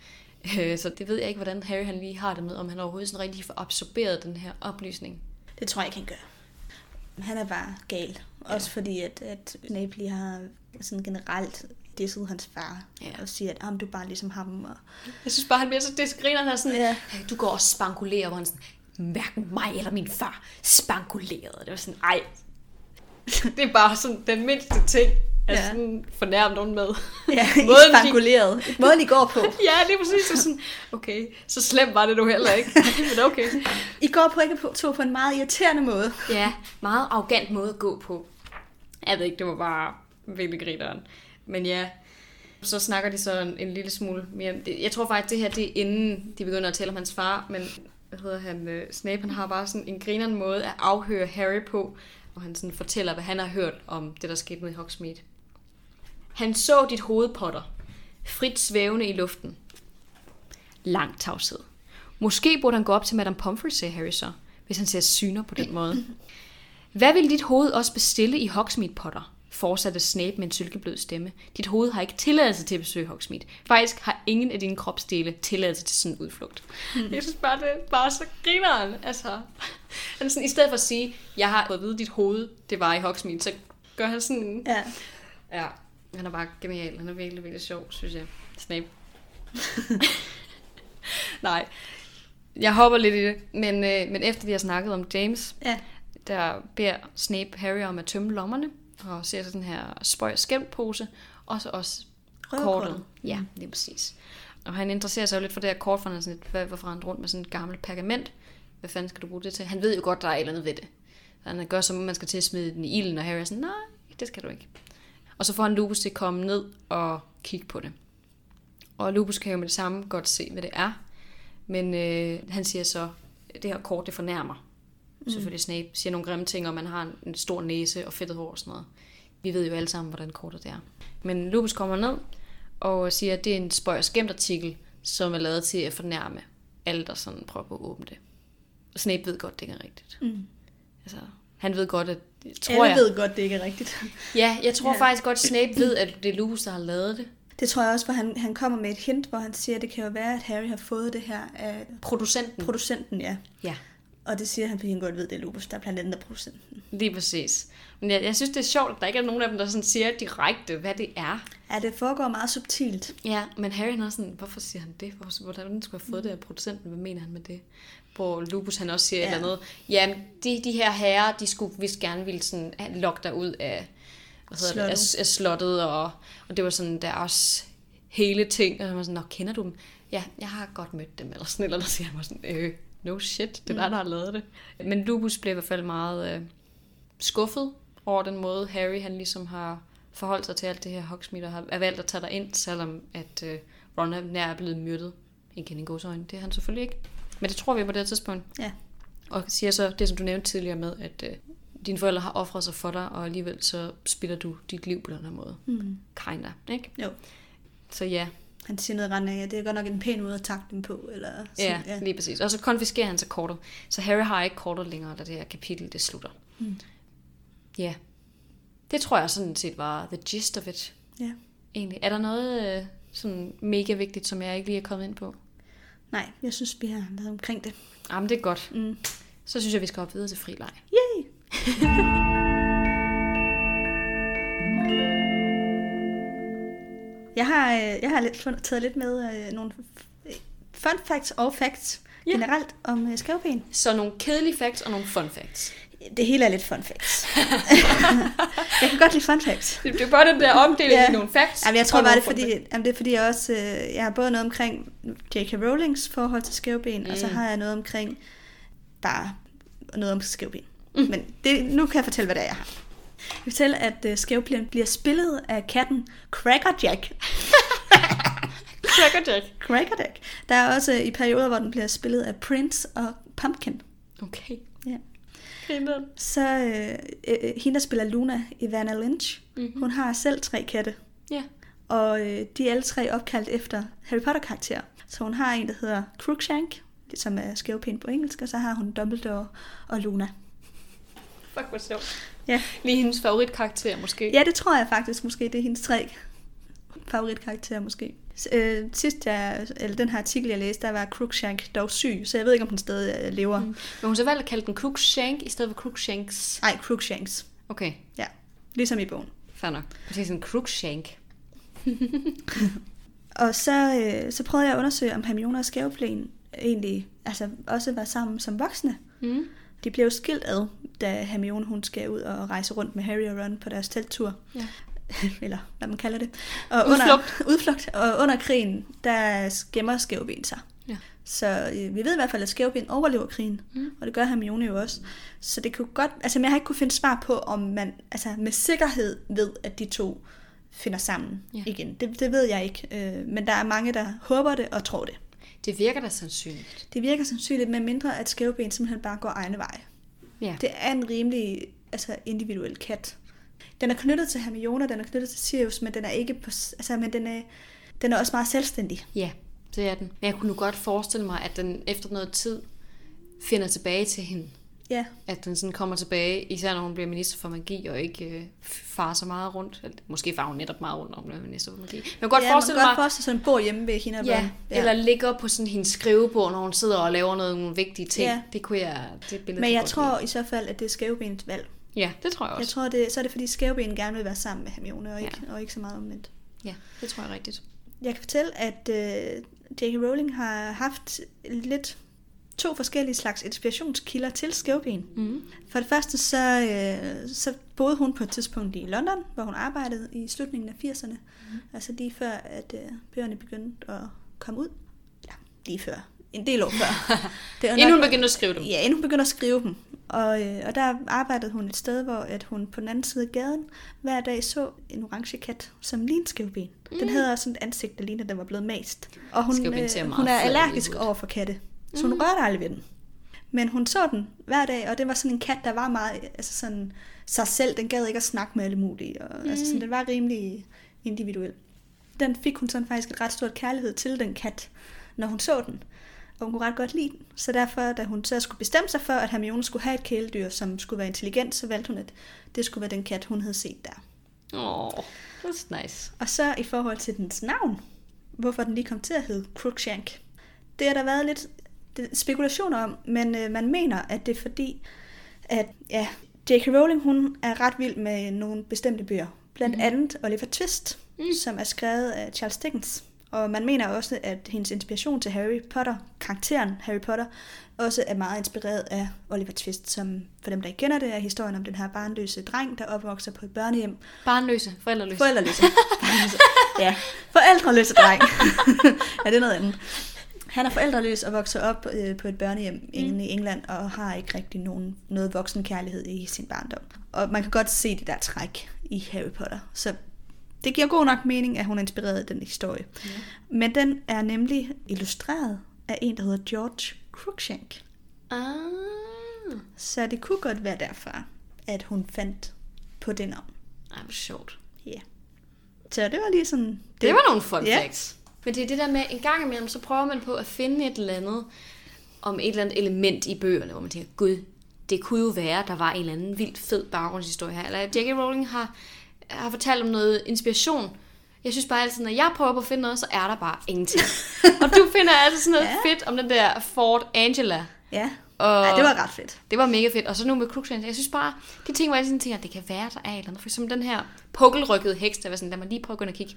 Øh, så det ved jeg ikke, hvordan Harry han lige har det med, om han overhovedet sådan rigtig får absorberet den her oplysning. Det tror jeg ikke, han gør. Han er bare gal. Også fordi, at, at Snape lige har sådan generelt disset hans far. Ja. Og siger, at "Jamen, du er bare ligesom ham. Og... Jeg synes bare, han bliver så disgriner, han er sådan, Ja. ja. du går og spankulerer, hvor han sådan, hverken mig eller min far spankulerede. Det var sådan, ej. (laughs) Det er bare sådan den mindste ting, at Ja. sådan fornærme nogen med. (laughs) Ja, Måden, (laughs) Måden, de- spankuleret. Måden, I går på. ja, det er præcis er sådan, okay, så slemt var det nu heller ikke. Men okay. I går på ikke på, to på en meget irriterende måde. Ja, meget arrogant måde at gå på. Jeg ved ikke, det var bare virkelig grineren. Men ja, så snakker de så en, en lille smule mere. Jeg tror faktisk, det her det er inden de begynder at tale om hans far, men hvad hedder han, øh, Snape, han har bare sådan en grineren måde at afhøre Harry på, hvor han sådan fortæller, hvad han har hørt om det, der skete med Hogsmeade. Han så dit hoved, Potter, frit svævende i luften. Lang tavshed. Måske burde han gå op til Madame Pomfrey, sagde Harry så, hvis han ser syner på den måde. Hvad vil dit hoved også bestille i Hogsmeade, Potter? Fortsatte Snape med en sylkeblød stemme. Dit hoved har ikke tilladelse til at besøge Hogsmeade. Faktisk har ingen af dine kropsdele tilladelse til sådan en udflugt. Mm. Jeg synes bare, det er bare så grineren. Altså, han er sådan, I stedet for at sige, jeg har fået at vide, dit hoved, det var i Hogsmeade, så gør han sådan... Ja. Ja, han er bare genial. Han er virkelig, virkelig sjov, synes jeg. Snape. (laughs) Nej, jeg hopper lidt i det. Men, øh, men efter vi har snakket om James, Ja. der beder Snape Harry om at tømme lommerne, og ser så den her spøj skæmtpose, og så også kortet. Ja, lige præcis. Og han interesserer sig jo lidt for det her kort, for han er sådan lidt, hvad, hvorfor han rundt med sådan et gammelt pergament. Hvad fanden skal du bruge det til? Han ved jo godt, der er et eller andet ved det. Så han gør som om, man skal til at smide den i ilden, og Harry er sådan, nej, det skal du ikke. Og så får han Lupus til at komme ned og kigge på det. Og Lupus kan jo med det samme godt se, hvad det er. Men øh, han siger så, det her kort, det fornærmer. Mm. Selvfølgelig Snape siger nogle grimme ting, og man har en, stor næse og fedtet hår og sådan noget. Vi ved jo alle sammen, hvordan kortet det er. Men Lupus kommer ned og siger, at det er en spøj og skæmt artikel, som er lavet til at fornærme alle, der sådan prøver på at åbne det. Og Snape ved godt, det ikke er rigtigt. Mm. Altså, han ved godt, at... Tror Alle jeg, ved godt, det ikke er rigtigt. Ja, jeg tror Ja. faktisk godt, Snape ved, at det er Lupus, der har lavet det. Det tror jeg også, hvor han, han kommer med et hint, hvor han siger, at det kan jo være, at Harry har fået det her af Producenten. producenten, ja. ja, Og det siger han, fordi han godt ved, det er Lupus, der er blandt andet er producenten. lige præcis. Men jeg, jeg synes, det er sjovt, at der ikke er nogen af dem, der sådan siger direkte, hvad det er. Ja, det foregår meget subtilt. Ja, men Harry han er sådan, hvorfor siger han det? Hvor- Hvordan skulle have fået det af producenten? Hvad mener han med det? Hvor Lupus han også siger Ja. et eller andet. Ja, de, de her herrer, de skulle vist gerne ville sådan lokke dig ud af, hvad hedder det, af, Slottet. af slottet, og, og det var sådan deres hele ting. Og han var sådan, Nå, kender du dem? Ja, jeg har godt mødt dem, eller sådan eller andet, siger han var sådan, øh, no shit, det er dig, der har lavet det. Men Lupus blev i hvert fald meget øh, skuffet over den måde, Harry han ligesom har forholdt sig til alt det her Hogsmeade, og har valgt at tage dig ind, selvom at øh, Ron er nær blevet myrdet. Igen i godsøjne, det er han selvfølgelig ikke. Men det tror vi på det her tidspunkt. Ja. Og siger så det, som du nævnte tidligere med, at øh, dine forældre har offret sig for dig, og alligevel så spiller du dit liv på den her måde. Mm. Kinda, ikke? Jo. Så ja, Han siger noget rende af, at det er godt nok en pæn måde at takke dem på. Eller ja, sådan, ja, lige præcis. Og så konfiskerer han så kortet. Så Harry har ikke kortet længere, da det her kapitel det slutter. Mm. Ja. Det tror jeg sådan set var the gist of it. ja. Egentlig. Er der noget øh, sådan mega vigtigt, som jeg ikke lige er kommet ind på? Nej, jeg synes, vi har været omkring det. Jamen, det er godt. Mm. Så synes jeg, vi skal hoppe videre til frileg. Yay! (laughs) jeg har, øh, jeg har lidt, taget lidt med øh, nogle fun facts og facts Ja. generelt om øh, skævben. Så nogle kedelige facts og nogle fun facts. Det hele er lidt fun facts. (laughs) jeg kan godt lide fun facts. Det er bare den der omdeling Ja. i nogle facts. Jamen, jeg tror bare, det er fordi, jamen, det er fordi jeg også, øh, jeg har både noget omkring J.K. Rowlings forhold til skævben, mm. og så Mm. har jeg noget omkring bare noget om skævben. Mm. Men det, nu kan jeg fortælle, hvad det er, jeg har. Jeg kan fortælle, at uh, skævben bliver spillet af katten Crackerjack. (laughs) Crackerjack. Crackerjack. Der er også øh, i perioder, hvor den bliver spillet af Prince og Pumpkin. Okay. Ja. Grineren. Så øh, øh, hende, der spiller Luna, Ivana Lynch, mm-hmm. hun har selv tre katte. Ja. Og øh, de er alle tre opkaldt efter Harry Potter-karakterer. Så hun har en, der hedder Crookshank, som er skævpind på engelsk, og så har hun Dumbledore og Luna. Fuck, hvor sjovt. Ja. Lige hendes favoritkarakter, måske. ja, det tror jeg faktisk måske, det er hendes tre favoritkarakterer måske. Øh, sidst jeg, eller den her artikel, jeg læste, der var Crookshank dog syg, så jeg ved ikke, om hun stadig øh, lever. Mm. Men hun så valgt at kalde den Crookshank i stedet for Crookshanks. Nej, Crookshanks. Okay, Ja, ligesom i bogen. fair nok. Det er sådan en Crookshank. (laughs) Og så, øh, så prøvede jeg at undersøge, om Hermione og Skæveplæn egentlig altså, også var sammen som voksne. Mm. De blev jo skilt ad, da Hermione hun skal ud og rejse rundt med Harry og Ron på deres telttur. Ja. (laughs) Eller hvad man kalder det. Og Udflugt. Under, udflugt. Og under krigen, der gemmer Skæveben sig. Ja. Så øh, vi ved i hvert fald, at Skæveben overlever krigen. Mm. Og det gør Hermione jo også. Så det kunne godt... Altså, men jeg har ikke kunne finde svar på, om man altså, med sikkerhed ved, at de to finder sammen Ja. igen. Det, det ved jeg ikke. Øh, men der er mange, der håber det og tror det. Det virker da sandsynligt. Det virker sandsynligt, med mindre at Skæveben simpelthen bare går egne veje. Ja. Det er en rimelig altså, individuel kat. Den er knyttet til Hermione, den er knyttet til Sirius, men den er ikke på, altså, men den er, den er også meget selvstændig. Ja, det er den. Men jeg kunne nu godt forestille mig, at den efter noget tid finder tilbage til hende. Ja, At den sådan kommer tilbage, især når hun bliver minister for magi, og ikke øh, farer så meget rundt. Måske farer hun netop meget rundt, når hun bliver minister for magi. Men jeg godt ja, forestille man kan mig, godt forestille sig, at den bor hjemme ved hende. ja, ja, eller ligger på sådan hendes skrivebord, når hun sidder og laver nogle vigtige ting. Ja. Det kunne jeg, det billede Men jeg godt tror i så fald, at det er Skævebenets valg. Ja, det tror jeg Jeg også. tror, det, så er det fordi Skæveben gerne vil være sammen med Hermione, og ikke, og ikke så meget omvendt. Ja, det tror jeg rigtigt. Jeg kan fortælle, at øh, J.K. Rowling har haft lidt to forskellige slags inspirationskilder til Skæveben. Mm. For det første, så, øh, så boede hun på et tidspunkt i London, hvor hun arbejdede i slutningen af 80'erne. Mm. Altså lige før, at øh, bøgerne begyndte at komme ud. Ja, lige før. En del år (laughs) før. Det Inden hun begyndte at skrive dem. Ja, inden hun begyndte at skrive dem. Og, øh, og der arbejdede hun et sted, hvor at hun på den anden side af gaden hver dag så en orange kat, som lignede skævben. Mm. Den havde også sådan et ansigt, der lignede, at den var blevet mast. Og hun, Skævben øh, hun er allergisk over for katte, så hun mm. rørte aldrig ved den. Men hun så den hver dag, og det var sådan en kat, der var meget altså sådan, sig selv. Den gad ikke at snakke med alle mulige. Og, mm. altså sådan, den var rimelig individuel. Den fik hun sådan faktisk et ret stort kærlighed til, den kat, når hun så den. Og hun kunne ret godt lide den. Så derfor, da hun så skulle bestemme sig for, at Hermione skulle have et kæledyr, som skulle være intelligent, så valgte hun, at det skulle være den kat, hun havde set der. Åh, oh, that's nice. Og så i forhold til dens navn, hvorfor den lige kom til at hedde Crookshank. Det har der været lidt det- spekulationer om, men øh, man mener, at det er fordi, at ja, J.K. Rowling hun er ret vild med nogle bestemte bøger. Blandt mm. andet Oliver Twist, mm. som er skrevet af Charles Dickens. Og man mener også, at hendes inspiration til Harry Potter, karakteren Harry Potter, også er meget inspireret af Oliver Twist, som for dem, der ikke kender det, er historien om den her barnløse dreng, der opvokser på et børnehjem, Barnløse, forældreløse. Forældreløse. (laughs) Forældreløse. ja, forældreløse dreng. (laughs) ja, det er noget andet. Han er forældreløs og vokser op øh, på et børnehjem mm. i England og har ikke rigtig nogen, noget voksen kærlighed i sin barndom. Og man kan godt se det der træk i Harry Potter. Så det giver god nok mening, at hun er inspireret af den historie. Mm. Men den er nemlig illustreret af en, der hedder George Cruikshank. Ah. Så det kunne godt være derfra, at hun fandt på det navn. Ej, hvor sjovt. Ja. Yeah. Så det var lige sådan... Det, Det var nogle fun Ja. Men det er det der med, en gang imellem, så prøver man på at finde et eller andet, om et eller andet element i bøgerne, hvor man tænker, gud, det kunne jo være, der var en eller anden vildt fed baggrundshistorie her. Eller J.K. Rowling har, har fortalt om noget inspiration. Jeg synes bare altid, når jeg prøver på at finde noget, så er der bare ingenting. (laughs) og du finder altså sådan noget Ja. ja. fedt om den der Fort Angela. Ja. Og Ej, det var ret fedt. det var mega fedt. Og så nu med Crookshanks. Jeg synes bare, de ting, hvor jeg sådan tænker, at det kan være, der er et eller andet. For eksempel den her pukkelrykkede heks, der var sådan, lad mig lige prøve at gå ind og kigge.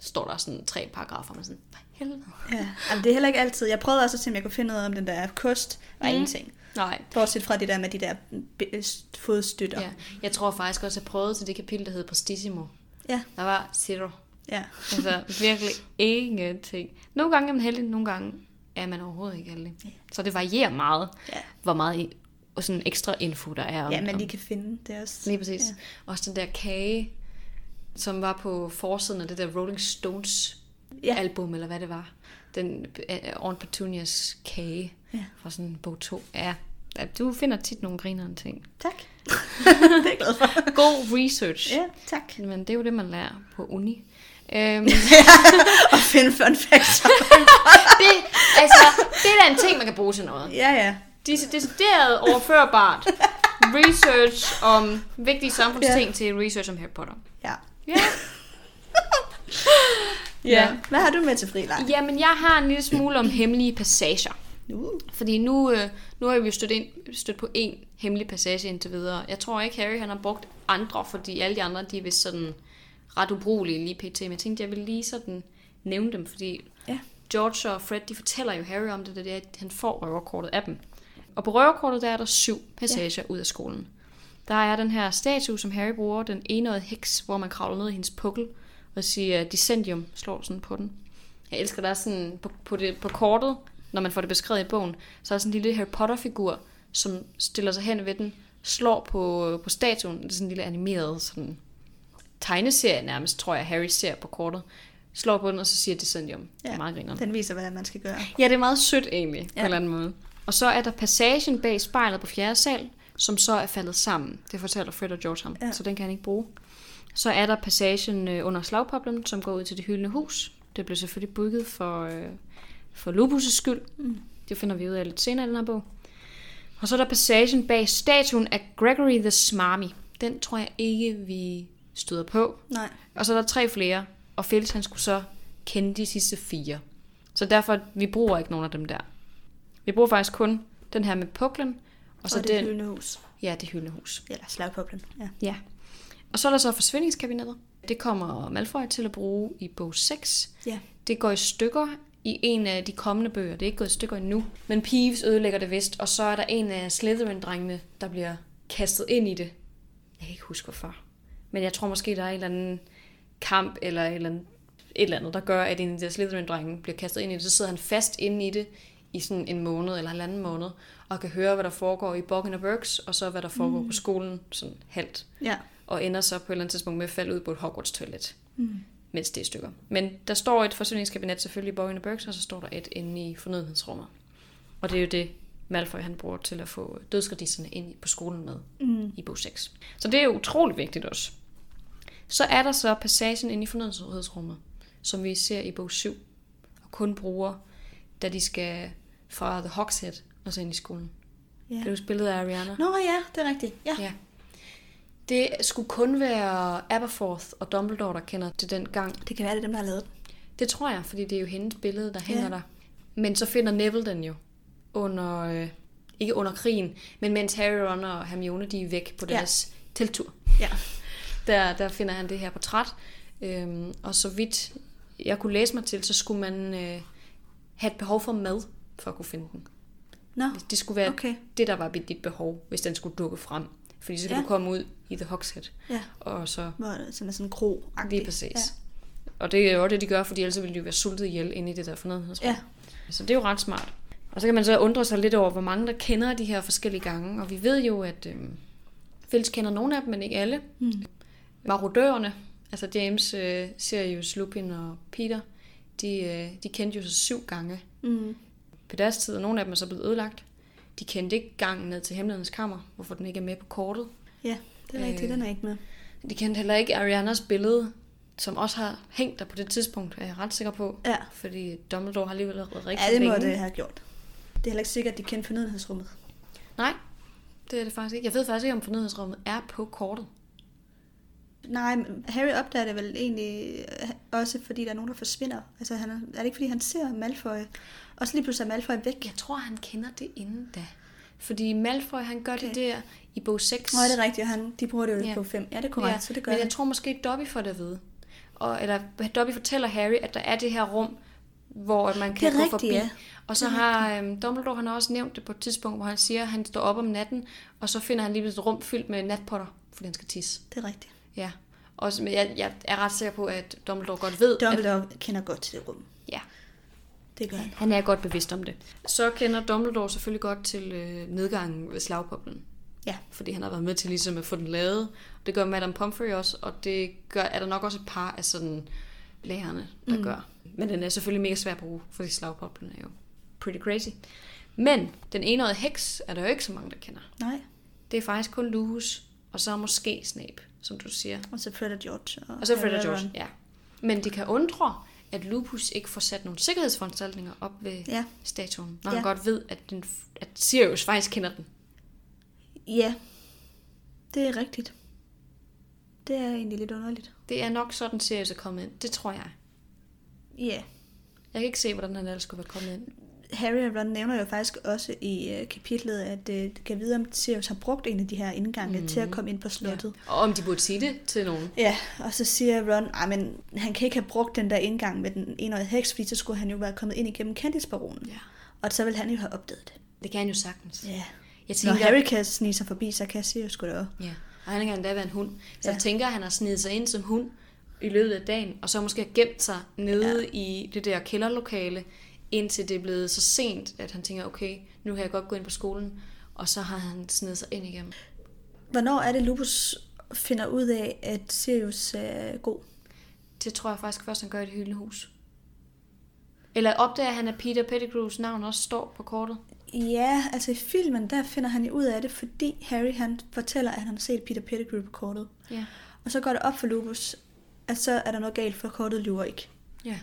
Står der sådan tre paragrafer, og man sådan, hvad helvede? Ja. Jamen, det er heller ikke altid. Jeg prøvede også at se, om jeg kunne finde noget om den der kost, og mm. ingenting. Nej. Bortset fra det der med de der be- fodstøtter. Ja. Jeg tror faktisk også, at jeg prøvede til det kapitel, der hed Prestissimo. Ja. Der var zero. ja. Altså virkelig ingenting. Nogle gange er man heldig, nogle gange er man overhovedet ikke heldig. Så det varierer meget, Ja. hvor meget sådan ekstra info, der er om, Ja, men om lige kan finde det også. Lige præcis. Ja. Ja. Også den der kage, som var på forsiden af det der Rolling Stones Ja. album, eller hvad det var. Den uh, Orn Petunias kage Ja. fra sådan bog 2. Ja, du finder tit nogle grinerende ting. Tak. (laughs) det er glad for. God research. Ja, tak. Men det er jo det, man lærer på uni. (laughs) Øhm, Og finde fun facts. (laughs) det, altså, det er da en ting, man kan bruge til noget. ja, ja. Decideret overførbart research om vigtige samfundsting ja. til research om Harry Potter. Ja. (laughs) Ja. ja. Hvad har du med til frileg? Jamen, jeg har en lille smule om hemmelige passager. Uh. Fordi nu, øh, nu har vi jo stødt, ind, stødt på en hemmelig passage indtil videre. Jeg tror ikke, Harry han har brugt andre, fordi alle de andre, de er vist sådan ret ubrugelige lige pt. Men jeg tænkte, jeg vil lige sådan nævne dem, fordi Ja. George og Fred, de fortæller jo Harry om det, det er, at han får røverkortet af dem. Og på røverkortet, der er der syv passager ja. ud af skolen. Der er den her statue, som Harry bruger, den enøjede heks, hvor man kravler ned i hendes pukkel og siger Descendium, slår sådan på den. Jeg elsker, der er sådan på, på, det, på kortet, når man får det beskrevet i bogen, så er der sådan en lille Harry Potter-figur, som stiller sig hen ved den, slår på, på statuen. Det er sådan en lille animeret sådan, tegneserie nærmest, tror jeg, Harry ser på kortet. Slår på den, og så siger Descendium. Ja. Det er meget grineren. Den viser, hvad man skal gøre. Ja, det er meget sødt egentlig, ja. på en eller anden måde. Og så er der passagen bag spejlet på fjerde sal, som så er faldet sammen. Det fortæller Fred og George ham, ja. Så den kan han ikke bruge. Så er der passagen øh, under slagpoplen, som går ud til det hyldende hus. Det blev selvfølgelig bygget for, øh, for Lupus' skyld. Mm. Det finder vi ud af lidt senere i den her bog. Og så er der passagen bag statuen af Gregory the Smarmy. Den tror jeg ikke, vi støder på. Nej. Og så er der tre flere, og Felix han skulle så kende de sidste fire. Så derfor, vi bruger ikke nogen af dem der. Vi bruger faktisk kun den her med puklen, og så og det den, hyldende hus. ja, det hyldende hus. Eller slagpoplen. Ja. Ja. Og så er der så forsvindingskabinettet. Det kommer Malfoy til at bruge i bog 6. Ja. Det går i stykker i en af de kommende bøger. Det er ikke gået i stykker endnu. Men Peeves ødelægger det vist, og så er der en af Slytherin-drengene, der bliver kastet ind i det. Jeg kan ikke huske hvorfor. Men jeg tror måske, der er en eller anden kamp, eller et eller andet, et eller andet der gør, at en af de Slytherin-drenge bliver kastet ind i det. Så sidder han fast inde i det i sådan en måned eller en anden måned, og kan høre, hvad der foregår i Borgen og Burks, og så hvad der foregår mm. på skolen, sådan halvt Ja. og ender så på et eller andet tidspunkt med at falde ud på et Hogwarts-toilet, mm. mens det er stykker. Men der står et forsyningskabinet selvfølgelig i Borgen og Burks, og så står der et inde i fornødenhedsrummet. Og det er jo det, Malfoy han bruger til at få dødsradisserne ind på skolen med mm. i bog 6. Så det er utrolig vigtigt også. Så er der så passagen inde i fornødenhedsrummet, som vi ser i bog 7, og kun bruger, da de skal fra The Hogshead og så ind i skolen. ja. Det er jo spillet af Ariana. Nå ja, det er rigtigt. Ja. Ja. Det skulle kun være Aberforth og Dumbledore, der kender til den gang. Det kan være, det er dem, der har lavet den. Det tror jeg, fordi det er jo hendes billede, der hænger Ja. der. Men så finder Neville den jo under, øh, ikke under krigen, men mens Harry, Ron og Hermione de er væk på deres ja. teltur. (laughs) Ja. Der, der finder han det her portræt. Øhm, og så vidt jeg kunne læse mig til, så skulle man øh, have et behov for mad, for at kunne finde den. Nå, Det skulle være Okay. det, der var dit behov, hvis den skulle dukke frem. Fordi så kan Ja. du komme ud i The Hogshead. ja. Og så sådan er sådan en kro Lige præcis. Ja. Og det er jo også det, de gør, fordi ellers ville de jo være sultet ihjel inde i det der fornødenhedsrum. Ja. Så det er jo ret smart. Og så kan man så undre sig lidt over, hvor mange der kender de her forskellige gange. Og vi ved jo, at øh, Fælles kender nogle af dem, men ikke alle. Mm. Marodørerne, altså James, øh, Sirius, Lupin og Peter, de, øh, de kendte jo så syv gange Mm. På deres tid, og nogle af dem er så blevet ødelagt. De kendte ikke gangen ned til hemmelighedens kammer, hvorfor den ikke er med på kortet. Ja, det er rigtigt. Øh. Den er ikke med. De kendte heller ikke Arianas billede, som også har hængt der på det tidspunkt, er jeg ret sikker på. Ja. Fordi Dumbledore har alligevel været rigtig Ja, det må længe. det have gjort. Det er heller ikke sikkert, at de kendte fornødenhedsrummet. Nej, det er det faktisk ikke. Jeg ved faktisk ikke, om fornødenhedsrummet er på kortet. Nej, Harry opdager det vel egentlig øh, også, fordi der er nogen, der forsvinder. Altså, han er, er det ikke, fordi han ser Malfoy? Og så lige pludselig er Malfoy væk. Jeg tror, han kender det inden da. Fordi Malfoy, han gør okay. det der i bog 6. Nå, er det rigtigt, han, de bruger det jo Ja. på 5. Ja, det er korrekt, ja, så det gør Men jeg han. tror måske, Dobby får det at vide. Og, eller Dobby fortæller Harry, at der er det her rum, hvor man kan Det er gå rigtigt, forbi. ja. Og så har øhm, Dumbledore han har også nævnt det på et tidspunkt, hvor han siger, at han står op om natten, og så finder han lige et rum fyldt med natpotter, fordi han skal tisse. Det er rigtigt. Ja. Og jeg, jeg er ret sikker på, at Dumbledore godt ved, at Dumbledore kender godt til det rum. ja, Det gør han. han er godt bevidst om det. Så kender Dumbledore selvfølgelig godt til øh, nedgangen ved slagpoplen. Ja. Fordi han har været med til ligesom at få den lavet. Det gør Madame Pomfrey også, og det gør, er der nok også et par af sådan lærerne, der mm. gør. Men den er selvfølgelig mega svær at bruge, fordi slagpoplen er jo pretty crazy. Men den enårige heks er der jo ikke så mange, der kender. Nej. Det er faktisk kun Lupus, og så måske Snape, som du siger. Og så Fred og George. Og, Og så Fred og George, ja. Men det kan undre, at Lupus ikke får sat nogle sikkerhedsforanstaltninger op ved Ja. statuen, når Ja. han godt ved, at, den, at Sirius faktisk kender den. Ja. Det er rigtigt. Det er egentlig lidt underligt. Det er nok sådan, Sirius er kommet ind. Det tror jeg. Ja. Jeg kan ikke se, hvordan han ellers skulle være kommet ind. Harry og Ron nævner jo faktisk også i uh, kapitlet, at det kan vide, om Sirius har brugt en af de her indgange mm. til at komme ind på slottet. Ja. Og om de burde sige det til nogen. Ja, og så siger Ron, at men han kan ikke have brugt den der indgang med den enårige heks, fordi så skulle han jo være kommet ind igennem Candice-baronen. Ja. Og så ville han jo have opdaget det. Det kan han jo sagtens. Ja. Jeg Når tænker, Harry kan snige sig forbi, så kan Sirius sgu da også. Ja, og han kan endda være en hund. Så. Ja. jeg tænker, at han har snedet sig ind som hund i løbet af dagen, og så måske har gemt sig nede ja. i det der kælderlokale, indtil det er blevet så sent, at han tænker, okay, nu kan jeg godt gå ind på skolen, og så har han snedet sig ind igennem. Hvornår er det, Lupus finder ud af, at Sirius er god? Det tror jeg faktisk først, han gør i det hyldende hus. Eller opdager han, at Peter Pettigrews navn også står på kortet? Ja, altså i filmen, der finder han jo ud af det, fordi Harry han fortæller, at han har set Peter Pettigrew på kortet. Ja. Og så går det op for Lupus, at så er der noget galt, for kortet lyver ikke. Ja.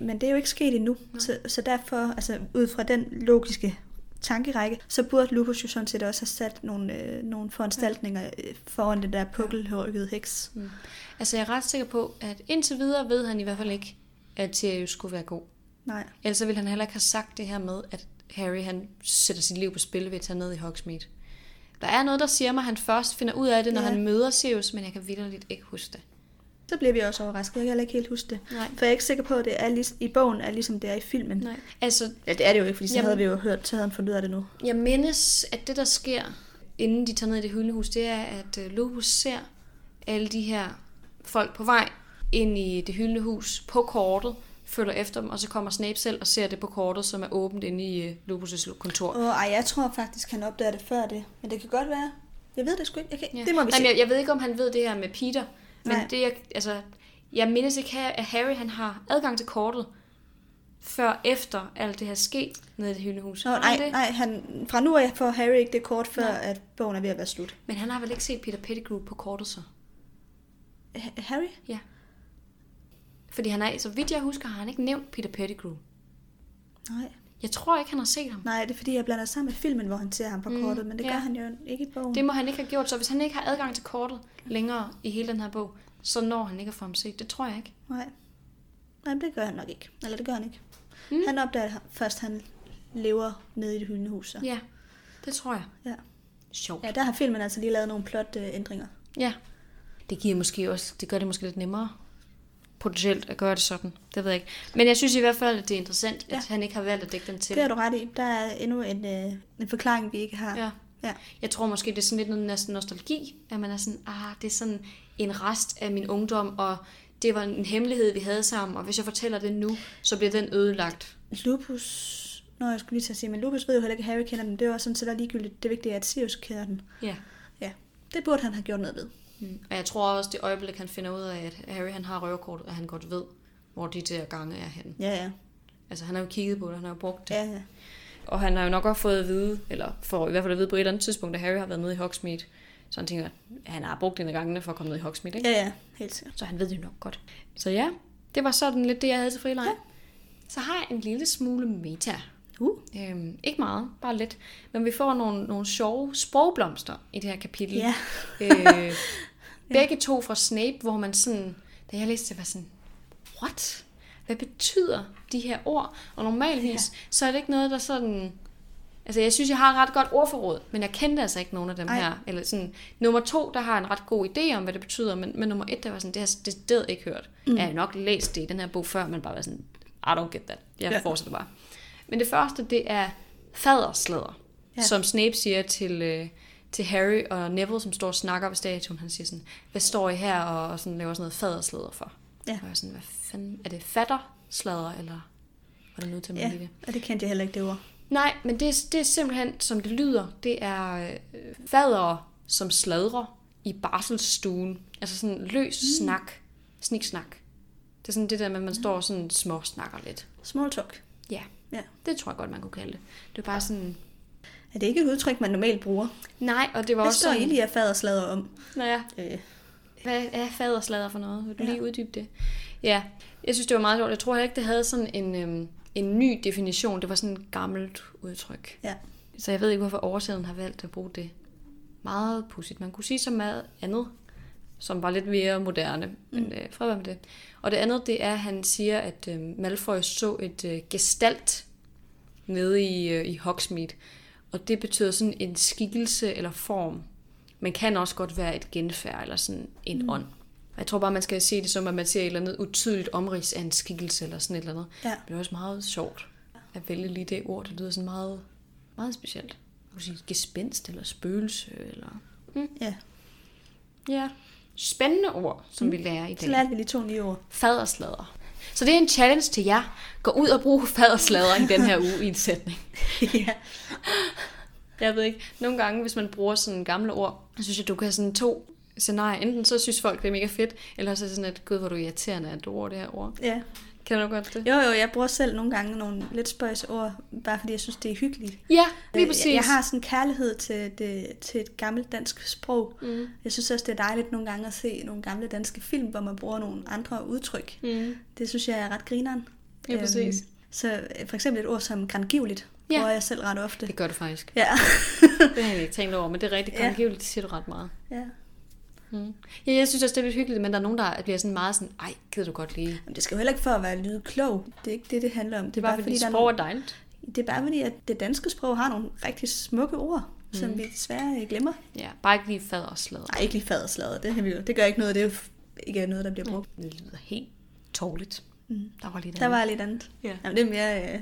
Men det er jo ikke sket endnu, så, så derfor, altså ud fra den logiske tankerække, så burde Lupus jo sådan set også have sat nogle, øh, nogle foranstaltninger øh, foran det der pukkelhårede heks. Mm. Altså, jeg er ret sikker på, at indtil videre ved han i hvert fald ikke, at Sirius skulle være god. Nej. Ellers ville han heller ikke have sagt det her med, at Harry han sætter sit liv på spil ved at tage ned i Hogsmeade. Der er noget, der siger mig, at han først finder ud af det, når Ja. han møder Sirius, men jeg kan vitterligt ikke huske det. Så bliver vi også overrasket. Jeg kan heller ikke helt huske det. Nej. For jeg er ikke sikker på, at det er lig- i bogen er ligesom det er i filmen. Nej. Altså, Ja, det er det jo ikke, fordi så Jamen- havde vi jo hørt, så havde han fundet ud af det nu. jeg mindes, at det, der sker, inden de tager ned i det hyldehus, det er, at øh, Lupus ser alle de her folk på vej ind i det hyldende hus på kortet, følger efter dem, og så kommer Snape selv og ser det på kortet, som er åbent inde i øh, Lupus' kontor. Og ej, jeg tror faktisk, han opdager det før det. Men det kan godt være. Jeg ved det sgu ikke. Jeg kan... Ja. Det må vi se. men jeg, jeg ved ikke, om han ved det her med Peter, men Nej. det, jeg, altså, jeg mindes ikke, at Harry han har adgang til kortet, før efter alt det her sket nede i det hyldehus. Nå, nej, det? nej han, fra nu af får Harry ikke det kort, før Nej. at bogen er ved at være slut. Men han har vel ikke set Peter Pettigrew på kortet så? Ha- Harry? Ja. Fordi han er, så vidt jeg husker, har han ikke nævnt Peter Pettigrew. Nej. Jeg tror ikke, han har set ham. Nej, det er fordi, jeg blander sammen med filmen, hvor han ser ham på Mm, kortet, men det ja. gør han jo ikke i bogen. Det må han ikke have gjort, så hvis han ikke har adgang til kortet længere i hele den her bog, så når han ikke at få ham set. Det tror jeg ikke. Nej. Nej, det gør han nok ikke. Eller det gør han ikke. Mm. Han opdager først, at han lever nede i det hyldende hus. Så. Ja, det tror jeg. Ja. Sjovt. ja, der har filmen altså lige lavet nogle plot øh, ændringer. Ja. Det giver måske også, det gør det måske lidt nemmere potentielt at gøre det sådan. Det ved jeg ikke. Men jeg synes i hvert fald, at det er interessant, at Ja. han ikke har valgt at dække den til. Det har du ret i. Der er endnu en, øh, en forklaring, vi ikke har. Ja. ja. Jeg tror måske, det er sådan lidt noget næsten nostalgi, at man er sådan, ah, det er sådan en rest af min ungdom, og det var en hemmelighed, vi havde sammen, og hvis jeg fortæller det nu, så bliver den ødelagt. Lupus... Nå, jeg skulle lige til at sige, men Lupus ved jo heller ikke, at Harry kender den. Det var sådan set også ligegyldigt. Det vigtige er, at Sirius kender den. Ja. Ja, det burde han have gjort noget ved. Mm. Og jeg tror også, det øjeblik, han finder ud af, at Harry han har røverkortet, at han godt ved, hvor de der gange er henne. Ja, ja. Altså, han har jo kigget på det, han har jo brugt det. Ja, ja. Og han har jo nok også fået at vide, eller får i hvert fald at vide på et eller andet tidspunkt, at Harry har været nede i Hogsmeade. Så han tænker, at han har brugt en af gangene for at komme ned i Hogsmeade, ikke? Ja, ja, helt sikkert. Så han ved det jo nok godt. Så ja, det var sådan lidt det, jeg havde til frileg. Ja. Så har jeg en lille smule meta. Uh. Øhm, ikke meget, bare lidt. Men vi får nogle, nogle sjove sprogblomster i det her kapitel. Ja. øh, begge to fra Snape, hvor man sådan, da jeg læste det, var sådan, what? Hvad betyder de her ord? Og normalvis, ja. så er det ikke noget, der sådan... Altså, jeg synes, jeg har et ret godt ordforråd, men jeg kendte altså ikke nogen af dem Ej. Her. Eller sådan, nummer to, der har en ret god idé om, hvad det betyder, men, men nummer et, der var sådan, det har jeg det ikke hørt. Mm. Jeg har nok læst det i den her bog før, men bare var sådan, I don't get that. Jeg Ja. fortsætter bare. Men det første, det er faderslæder, ja. som Snape siger til, øh, til Harry og Neville, som står og snakker ved statuen. Han siger sådan, hvad står I her og, og sådan laver sådan noget faderslæder for? Ja. Og jeg er sådan, hvad fanden, er det fatterslader, eller hvordan nu til Ja, det? og det kendte jeg heller ikke, det ord. Nej, men det, er- det er simpelthen, som det lyder, det er øh, fader, som sladrer i barselsstuen. Altså sådan løs mm. snak, sniksnak. Det er sådan det der med, at man står og sådan små snakker lidt. Small talk. Ja. Ja. Det tror jeg godt, man kunne kalde det. Det var bare sådan... Er det ikke et udtryk, man normalt bruger? Nej, og det var Hvad også står sådan... I lige af faderslader om? Nå ja, Øh, hvad er faderslader for noget? Vil du Ja. lige uddybe det? Ja, jeg synes, det var meget sjovt. Jeg tror heller ikke, det havde sådan en, øhm, en ny definition. Det var sådan et gammelt udtryk. ja. Så jeg ved ikke, hvorfor oversætteren har valgt at bruge det. Meget pudsigt. Man kunne sige så meget andet, som var lidt mere moderne. Men øh, fred med det. Og det andet, det er, at han siger, at øh, Malfoy så et øh, gestalt nede i, øh, i Hogsmeade. Og det betyder sådan en skikkelse eller form. Men kan også godt være et genfærd eller sådan en mm. ånd. Jeg tror bare, man skal se det som, at man ser et eller andet utydeligt omrids af en skikkelse eller sådan et eller andet. Ja. Det er også meget sjovt at vælge lige det ord. Det lyder sådan meget, meget specielt. Man sige gespenst eller spøgelse eller... ja. Ja. Spændende ord, som mm. vi lærer i Så dag. lærte vi lige to nye ord. Faderslader. Så det er en challenge til jer. Gå ud og brug faderslader i den her uge i en sætning. (laughs) ja. Jeg ved ikke, nogle gange, hvis man bruger sådan gamle ord, så synes jeg, du kan have sådan to scenarier. Enten så synes folk, det er mega fedt, eller så er det sådan, at gud, hvor du irriterende, at du bruger det her ord. ja. Kan du godt det? Jo, jo, jeg bruger selv nogle gange nogle lidt spøjs ord, bare fordi jeg synes, det er hyggeligt. Ja, lige Øh, præcis. Jeg, jeg har sådan en kærlighed til, det, til et gammelt dansk sprog. Mm. Jeg synes også, det er dejligt nogle gange at se nogle gamle danske film, hvor man bruger nogle andre udtryk. Mm. Det synes jeg er ret grineren. Ja, præcis. så øh, for eksempel et ord som grangivligt, Ja. bruger jeg selv ret ofte. Det gør du faktisk. Ja. (laughs) Det har jeg ikke tænkt over, men det er rigtigt. Ja. Kongiveligt, det siger du ret meget. ja. Mm. Ja, jeg synes også, det er lidt hyggeligt, men der er nogen, der bliver sådan meget sådan, ej, gider du godt lige. Men det skal jo heller ikke for at være lyde klog. Det er ikke det, det handler om. Det er bare fordi, der er sprog er dejligt. det er bare fordi, at det danske sprog har nogle rigtig smukke ord, mm. som vi desværre øh, glemmer. Ja, bare ikke lige fader og slader. Nej, ikke lige faderslader. Det, vi det gør ikke noget. Det er jo ikke noget, der bliver brugt. Det lyder helt tårligt. Mm. Der var lige Der var lidt andet. Ja. Jamen, det er mere... Øh,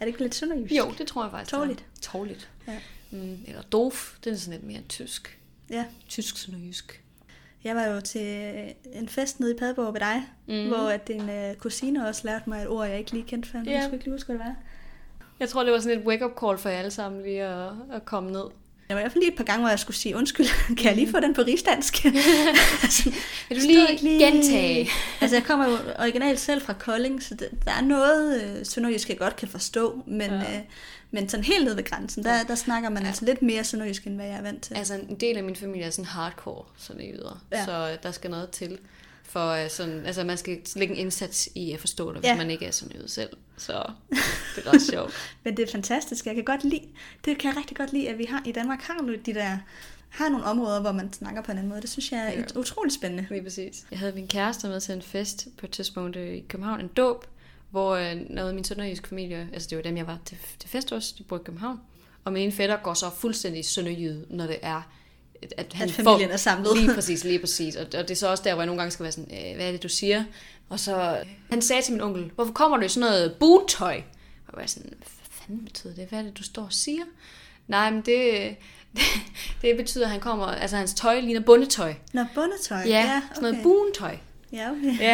er det ikke lidt sønderjysk? Jo, det tror jeg faktisk. Tårligt. Tårligt. Ja. Mm, eller dof, det er sådan lidt mere tysk. Ja. Tysk sønderjysk. Jeg var jo til øh, en fest nede i Padborg ved dig, Mhm. mm. hvor at din øh, kusine også lærte mig et ord, jeg ikke lige kendte før. Ja. Jeg skulle ikke lige huske, hvad det var. Jeg tror, det var sådan et wake-up call for jer alle sammen lige at, at komme ned. Der var i hvert fald lige et par gange, hvor jeg skulle sige, undskyld, (laughs) kan jeg lige få den på rigsdansk? Altså, (laughs) (laughs) Vil du lige, lige- gentage? altså, jeg kommer jo originalt selv fra Kolding, så det, der er noget øh, sønderjysk, jeg godt kan forstå, men, ja. øh, men sådan helt ned ved grænsen, der, der snakker man ja. altså lidt mere sønderjysk, end hvad jeg er vant til. Altså, en del af min familie er sådan hardcore, sådan i yder. Ja. Så øh, der skal noget til. For øh, sådan, altså, man skal lægge en indsats i at forstå det, hvis Ja. man ikke er sådan yder selv. Så (laughs) det er ret sjovt. (laughs) Men det er fantastisk. Jeg kan godt lide, det kan jeg rigtig godt lide, at vi har i Danmark har nu de der har nogle områder, hvor man snakker på en anden måde. Det synes jeg er Ja. utroligt spændende. Lige præcis. Jeg havde min kæreste med til en fest på et tidspunkt øh, i København, en dåb, hvor øh, noget af min sønderjyske familie, altså det var dem, jeg var til, til fest hos, de bor i København, og min ene fætter går så fuldstændig sønderjyde, når det er, at, han At familien er samlet. Lige (laughs) præcis, lige præcis. Og, og det er så også der, hvor jeg nogle gange skal være sådan, øh, hvad er det, du siger? Og så, øh, han sagde til min onkel, hvorfor kommer du i sådan noget boottøj? Og jeg var sådan, hvad fanden betyder det? Hvad er det, du står og siger? Nej, men det, (laughs) det, det betyder, at han kommer, altså hans tøj ligner bundetøj. Nå, bundetøj. Ja, ja okay. sådan noget buntøj. Ja, okay. (laughs)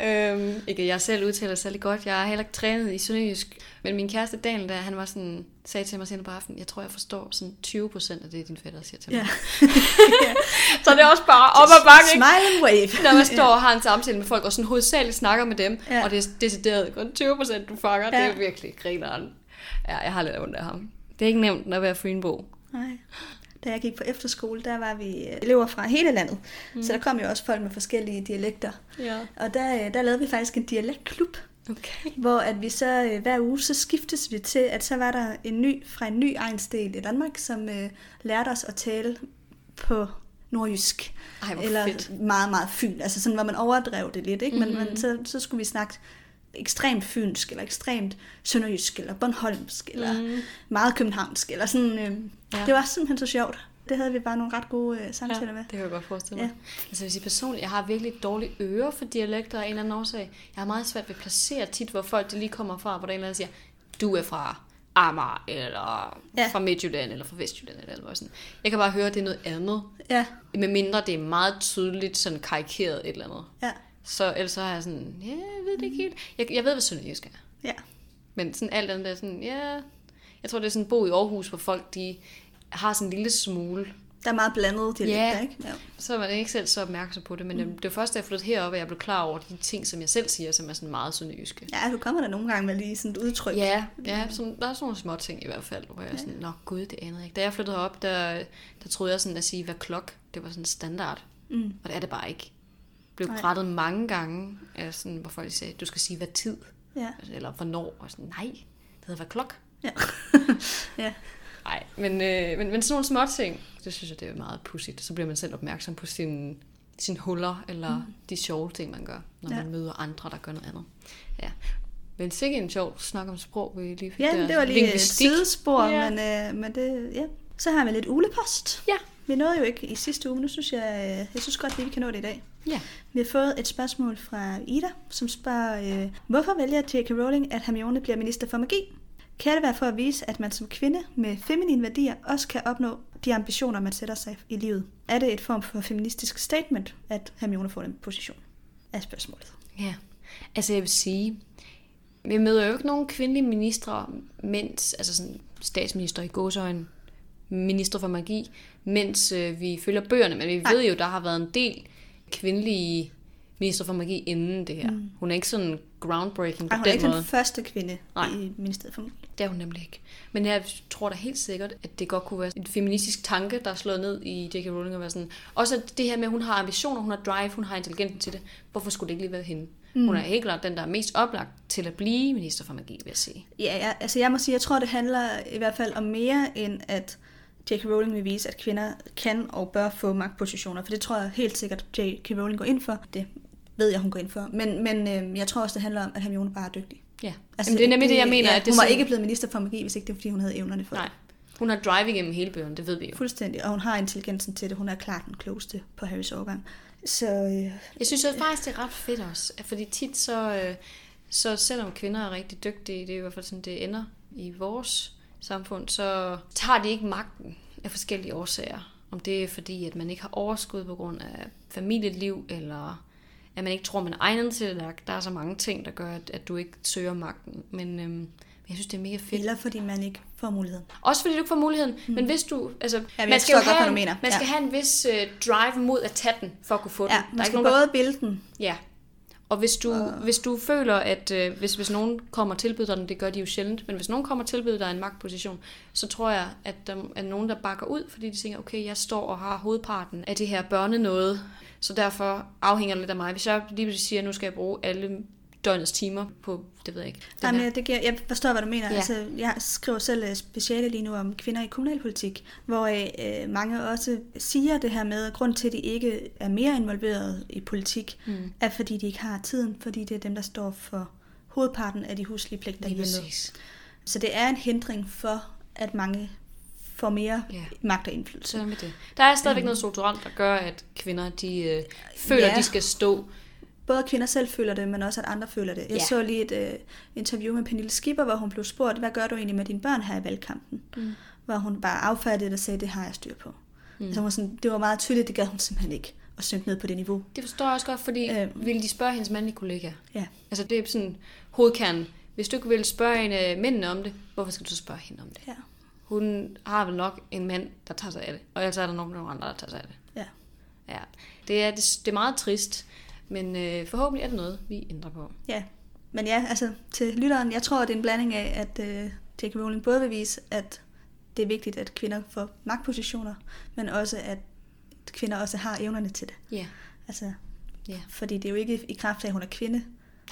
Ja. øhm, ikke jeg selv udtaler særlig godt. Jeg har heller ikke trænet i sønderjysk. Men min kæreste Daniel, der, han var sådan, sagde til mig senere på aftenen, jeg tror, jeg forstår sådan 20 procent af det, din fætter siger til mig. ja. (laughs) Så det er også bare op og bakke? Smile and wave. (laughs) Når man står og har en samtale med folk, og sådan hovedsageligt snakker med dem, Ja. og det er decideret kun 20 procent, du fanger, ja. det er virkelig grineren. Ja, jeg har lidt ondt af ham. Det er ikke nemt at være Fynbo. Nej. Da jeg gik på efterskole, der var vi øh, elever fra hele landet. Mm. Så der kom jo også folk med forskellige dialekter. Ja. Og der, øh, der lavede vi faktisk en dialektklub, Okay. hvor at vi så øh, hver uge, så skiftes vi til, at så var der en ny fra en ny egensdel i Danmark, som øh, lærte os at tale på nordjysk. Ej, eller fedt. meget, meget fyn. Altså sådan, hvor man overdrev det lidt, ikke? Men, Mhm. men så, så skulle vi snakke ekstremt fynsk, eller ekstremt sønderjysk, eller bornholmsk, eller Mm. meget københavnsk, eller sådan. Øh, Ja. Det var simpelthen så sjovt. Det havde vi bare nogle ret gode øh, samtaler Ja, med. det kan jeg godt forestille mig. Ja. Altså jeg vil sige personligt, jeg har virkelig dårlige ører for dialekter af en eller anden årsag. Jeg har meget svært ved at placere tit, hvor folk de lige kommer fra, hvor der er en eller anden siger, du er fra Amager, eller. Ja. fra Midtjylland, eller fra Vestjylland, eller noget sådan. Jeg kan bare høre, at det er noget andet. Ja, Med mindre det er meget tydeligt sådan karikeret et eller andet. ja, Så ellers så har jeg sådan, ja, jeg ved det ikke helt. Jeg, jeg ved, hvad sønderjysk er. ja. Men sådan alt andet er sådan, ja... Jeg tror, det er sådan bo i Aarhus, hvor folk de har sådan en lille smule Der er meget blandet dialekter, Ja. ikke? Ja. Så er man ikke selv så opmærksom på det, men mm. det var først, da jeg flyttede heroppe, at jeg blev klar over de ting, som jeg selv siger, som er sådan meget sønderjyske. ja, du kommer der nogle gange med lige sådan et udtryk. Ja, ja sådan, der er sådan nogle små ting i hvert fald, hvor jeg er sådan, nå gud, det anede jeg ikke. Da jeg flyttede op, der, der troede jeg sådan at sige, hvad klok, det var sådan standard. Mm. Og det er det bare ikke. Blev Nej. rettet mange gange, af sådan, hvor folk sagde, du skal sige, hvad tid, Ja. eller hvornår, og sådan, nej, det hedder hvad klok. Ja. (laughs) ja. Nej, men, øh, men, men sådan nogle små ting, det synes jeg, det er meget pudsigt. Så bliver man selv opmærksom på sine, sine huller, eller mm. de sjove ting, man gør, når Ja. man møder andre, der gør noget andet. Ja. Men sikkert en sjov snak om sprog, vi lige fik Ja, der. det var lige et sidespor, Ja. men, øh, men det, ja. Så har vi lidt ulepost. Ja. Vi nåede jo ikke i sidste uge, nu synes jeg, øh, jeg synes godt lige, vi kan nå det i dag. Ja. Vi har fået et spørgsmål fra Ida, som spørger, øh, hvorfor vælger J.K. Rowling, at Hermione bliver minister for magi? Kan det være for at vise, at man som kvinde med feminine værdier også kan opnå de ambitioner, man sætter sig i livet? Er det et form for feministisk statement, at Hermione får den position? Er spørgsmålet. Ja, altså jeg vil sige, vi møder jo ikke nogen kvindelige ministre, mens, altså sådan statsminister i gåsøjne, minister for magi, mens øh, vi følger bøgerne, men vi Nej. ved jo, der har været en del kvindelige minister for magi inden det her. Mm. Hun er ikke sådan groundbreaking på Ej, hun er den ikke måde. den første kvinde Nej. i ministeriet for magi. Det er hun nemlig ikke. Men jeg tror da helt sikkert, at det godt kunne være en feministisk tanke, der er slået ned i J.K. Rowling og være sådan. Også det her med, at hun har ambitioner, hun har drive, hun har intelligensen til det. Hvorfor skulle det ikke lige være hende? Mm. Hun er helt klart den, der er mest oplagt til at blive minister for magi, vil jeg sige. Ja, jeg, altså jeg må sige, jeg tror, det handler i hvert fald om mere end at J.K. Rowling vil vise, at kvinder kan og bør få magtpositioner. For det tror jeg helt sikkert, J.K. Rowling går ind for. Det ved jeg, hun går ind for. Men, men øh, jeg tror også, det handler om, at Hermione bare er dygtig. Ja, altså, Jamen, det er nemlig det, jeg mener. Ja, at det hun var sådan- ikke blevet minister for magi, hvis ikke det var, fordi hun havde evnerne for Nej, det. hun har drive igennem hele bøgerne, det ved vi jo. Fuldstændig. Og hun har intelligensen til det. Hun er klart den klogeste på Harrys årgang. Så øh, Jeg synes også faktisk, det er ret fedt også, fordi tit så, øh, så selvom kvinder er rigtig dygtige, det er i hvert fald sådan, det ender i vores samfund, så tager de ikke magten af forskellige årsager. Om det er fordi, at man ikke har overskud på grund af familieliv, eller at man ikke tror, man er egnet til det. Der, er så mange ting, der gør, at, at du ikke søger magten. Men øhm, jeg synes, det er mega fedt. eller fordi man ikke får muligheden. Også fordi du ikke får muligheden. Mm. Men hvis du... Altså, Ja, man skal jo have, en- mener. Man skal Ja. have en vis øh, drive mod at tage den, for at kunne få den. Ja, Der man er skal ikke nogen, der bilde den. Ja. Og hvis du, uh. hvis du føler, at øh, hvis, hvis nogen kommer og tilbyder dig den, det gør de jo sjældent, men hvis nogen kommer og tilbyder dig en magtposition, så tror jeg, at der er nogen, der bakker ud, fordi de tænker, okay, jeg står og har hovedparten af det her børnenåde, så derfor afhænger det lidt af mig. Hvis jeg lige pludselig siger, at nu skal jeg bruge alle døgnets timer på, det ved jeg ikke. Jamen, her. det giver, jeg forstår, hvad du mener. Ja. Altså, jeg skriver selv øh, speciale lige nu om kvinder i kommunalpolitik, hvor øh, mange også siger det her med, at grund til, at de ikke er mere involveret i politik, mm. er fordi de ikke har tiden, fordi det er dem, der står for hovedparten af de huslige pligter hjemme. præcis. Så det er en hindring for, at mange får mere Ja. magt og indflydelse. Så med det. Der er stadigvæk noget strukturelt, der gør, at kvinder de, øh, føler, Ja. at de skal stå. Både kvinder selv føler det, men også at andre føler det. Jeg Ja. så lige et øh, interview med Pernille Skipper, hvor hun blev spurgt, hvad gør du egentlig med dine børn her i valgkampen? Mm. Hvor hun bare affærdigede det og sagde, det har jeg styr på. Mm. Så hun var sådan, det var meget tydeligt, det gad hun simpelthen ikke at synke ned på det niveau. Det forstår jeg også godt, fordi øh. Øhm. ville de spørge hendes mandlige kollega? Ja. Altså det er sådan hovedkernen. Hvis du ikke vil spørge en af mændene om det, hvorfor skal du så spørge hende om det? Ja. Hun har vel nok en mand, der tager sig af det. Og ellers er der nok nogle andre, der tager sig af det. Ja. Ja. Det er, det, det er meget trist, men øh, forhåbentlig er det noget, vi ændrer på. ja. Men ja, altså til lytteren, jeg tror, det er en blanding af, at øh, J.K. Rowling både vil vise, at det er vigtigt, at kvinder får magtpositioner, men også, at kvinder også har evnerne til det. Ja. Altså, Ja. fordi det er jo ikke i kraft af, at hun er kvinde,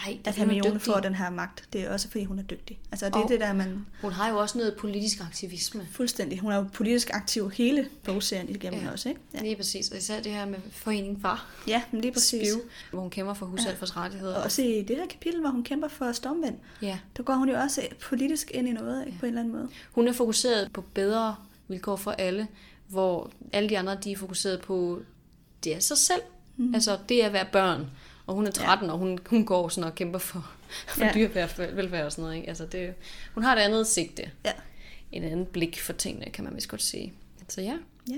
Nej, er at er Hermione får den her magt. Det er også, fordi hun er dygtig. Altså, det er Og- det der, man Hun har jo også noget politisk aktivisme. fuldstændig... Hun er jo politisk aktiv hele bogserien igennem Ja. ja. også, ikke? Ja. Lige præcis. Og især det her med foreningen Far. Ja, men lige præcis. Spiv, hvor hun kæmper for husalfers rettigheder. Og også i det her kapitel, hvor hun kæmper for stormvind, Ja. der går hun jo også politisk ind i noget, ikke? på en eller anden måde. Hun er fokuseret på bedre vilkår for alle, hvor alle de andre de er fokuseret på, det er sig selv. Mm. Altså, det er at være børn. Og hun er 13, ja. og hun, hun går sådan og kæmper for, for ja. Dyrevelfærd og sådan noget. Ikke? Altså, det, hun har et andet sigte. Ja. Et andet blik for tingene, kan man vist godt sige. Så ja. ja.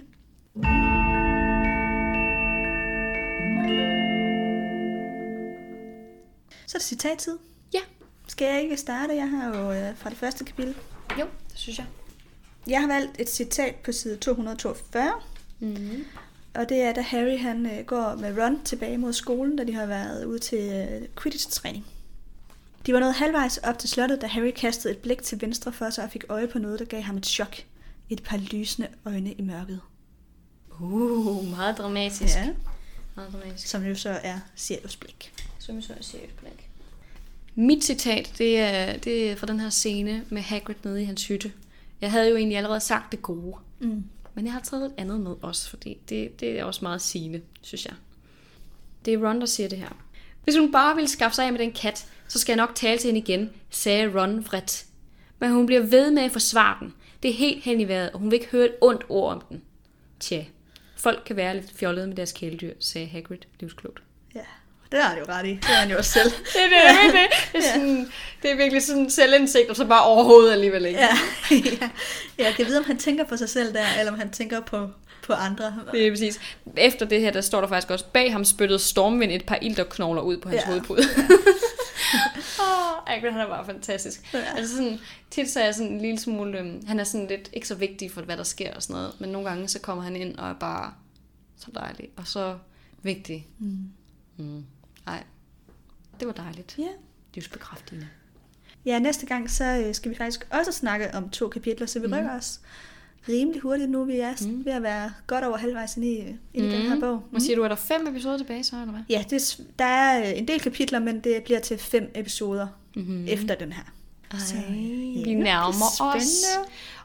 Så er det citattid. Ja. Skal jeg ikke starte? Jeg har jo øh, fra det første kapitel. Jo, det synes jeg. Jeg har valgt et citat på side 242, Mm. Og det er, da Harry han øh, går med Ron tilbage mod skolen, da de har været ude til øh, Quidditch-træning. De var nået halvvejs op til slottet, da Harry kastede et blik til venstre for sig og fik øje på noget, der gav ham et chok. Et par lysende øjne i mørket. Uh, meget dramatisk. Ja. Meget dramatisk. Som jo så er Sirius blik. Som jeg så er seriøst blik. Mit citat, det er, det er fra den her scene med Hagrid nede i hans hytte. Jeg havde jo egentlig allerede sagt det gode. Mm. Men jeg har taget et andet med også, fordi det, det er også meget sigende, synes jeg. Det er Ron, der siger det her. Hvis hun bare ville skaffe sig af med den kat, så skal jeg nok tale til hende igen, sagde Ron vredt. Men hun bliver ved med at forsvare den. Det er helt hen i vejret, og hun vil ikke høre et ondt ord om den. Tja, folk kan være lidt fjollede med deres kæledyr, sagde Hagrid livsklogt. Ja, det har han jo ret i. Det er han jo også selv. (laughs) Det er det, det, (laughs) det. er, sådan, det er virkelig sådan selvindsigt, og så bare overhovedet alligevel ikke. Ja, (laughs) ja. Jeg kan vide, om han tænker på sig selv der, eller om han tænker på, på andre. Det er præcis. Efter det her, der står der faktisk også, bag ham spyttede Stormvind et par ilterknogler ud på hans Ja. ja. hovedpude. Åh, Hagrid, han er bare fantastisk. Ja. Ja. Altså sådan, tit så er jeg sådan en lille smule, øhm, han er sådan lidt ikke så vigtig for, hvad der sker og sådan noget, men nogle gange så kommer han ind og er bare så dejlig, og så vigtig. Mm. Mm. Ej, det var dejligt. Ja. Livsbekræftende. ja, næste gang så øh, skal vi faktisk også snakke om to kapitler, så vi Mhm. mm. rykker os rimelig hurtigt nu. Vi er mm. Mhm. ved at være godt over halvvejs ind i, ind i den her Mm. bog. Hvad siger du, er der fem episoder tilbage så, eller hvad? Ja, det, er der er øh, en del kapitler, men det bliver til fem episoder mm. efter den her. Ej, Så, vi ja, nærmer det er os.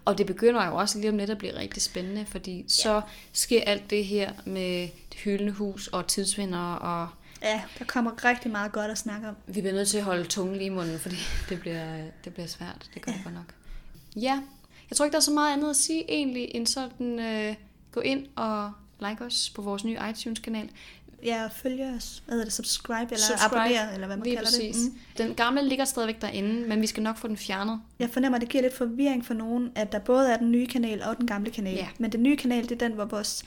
Og det begynder jo også lige om lidt at blive rigtig spændende, fordi så sker alt det her med det hyldende hus og tidsvinder, og Ja, der kommer rigtig meget godt at snakke om. vi bliver nødt til at holde tungen lige i munden, fordi (laughs) det bliver, det bliver svært. Det gør det godt nok. Ja, jeg tror ikke, der er så meget andet at sige egentlig, end sådan øh, gå ind og like os på vores nye iTunes-kanal. Ja, og følge os. Hvad hedder det? Subscribe eller Subscribe, abonnere, eller hvad man kalder præcis. det. Mm. Den gamle ligger stadigvæk derinde, men vi skal nok få den fjernet. Jeg fornemmer, at det giver lidt forvirring for nogen, at der både er den nye kanal og den gamle kanal. Ja. Men den nye kanal, det er den, hvor vores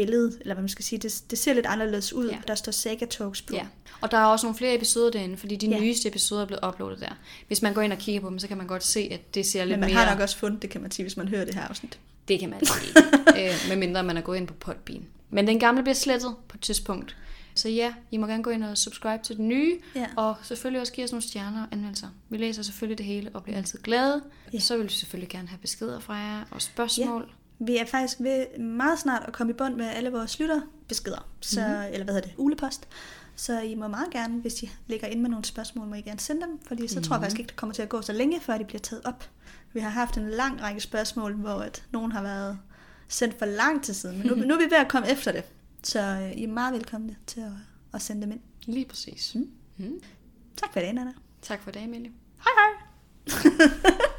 billede, eller hvad man skal sige, det, det ser lidt anderledes ud. Ja. Der står Saga Talks på. Ja, og der er også nogle flere episoder derinde, fordi de Ja. ja. nyeste episoder er blevet uploadet der. Hvis man går ind og kigger på dem, så kan man godt se, at det ser lidt Men man mere... har nok også fundet det, kan man sige, hvis man hører det her afsnit. Det kan man sige. (laughs) øh, medmindre man er gået ind på Podbean. Men den gamle bliver slettet på et tidspunkt. Så ja, I må gerne gå ind og subscribe til den nye. Ja. Og selvfølgelig også give os nogle stjerner og anmeldelser. Vi læser selvfølgelig det hele og bliver altid glade. Ja. Så vil vi selvfølgelig gerne have beskeder fra jer og spørgsmål. Vi er faktisk ved meget snart at komme i bund med alle vores lytterbeskeder. Så, Mhm. mm-hmm. Eller hvad hedder det? Ulepost. Så I må meget gerne, hvis I ligger ind med nogle spørgsmål, må I gerne sende dem. Fordi så mm-hmm. tror jeg Mhm. faktisk ikke, det kommer til at gå så længe, før de bliver taget op. Vi har haft en lang række spørgsmål, hvor at nogen har været sendt for lang tid siden. Men nu, (laughs) nu er vi ved at komme efter det. Så øh, I er meget velkomne til at, at sende dem ind. Lige præcis. Mm. Mm. Tak for i dag, Nana. Tak for i dag, Emilie. Hej hej! (laughs)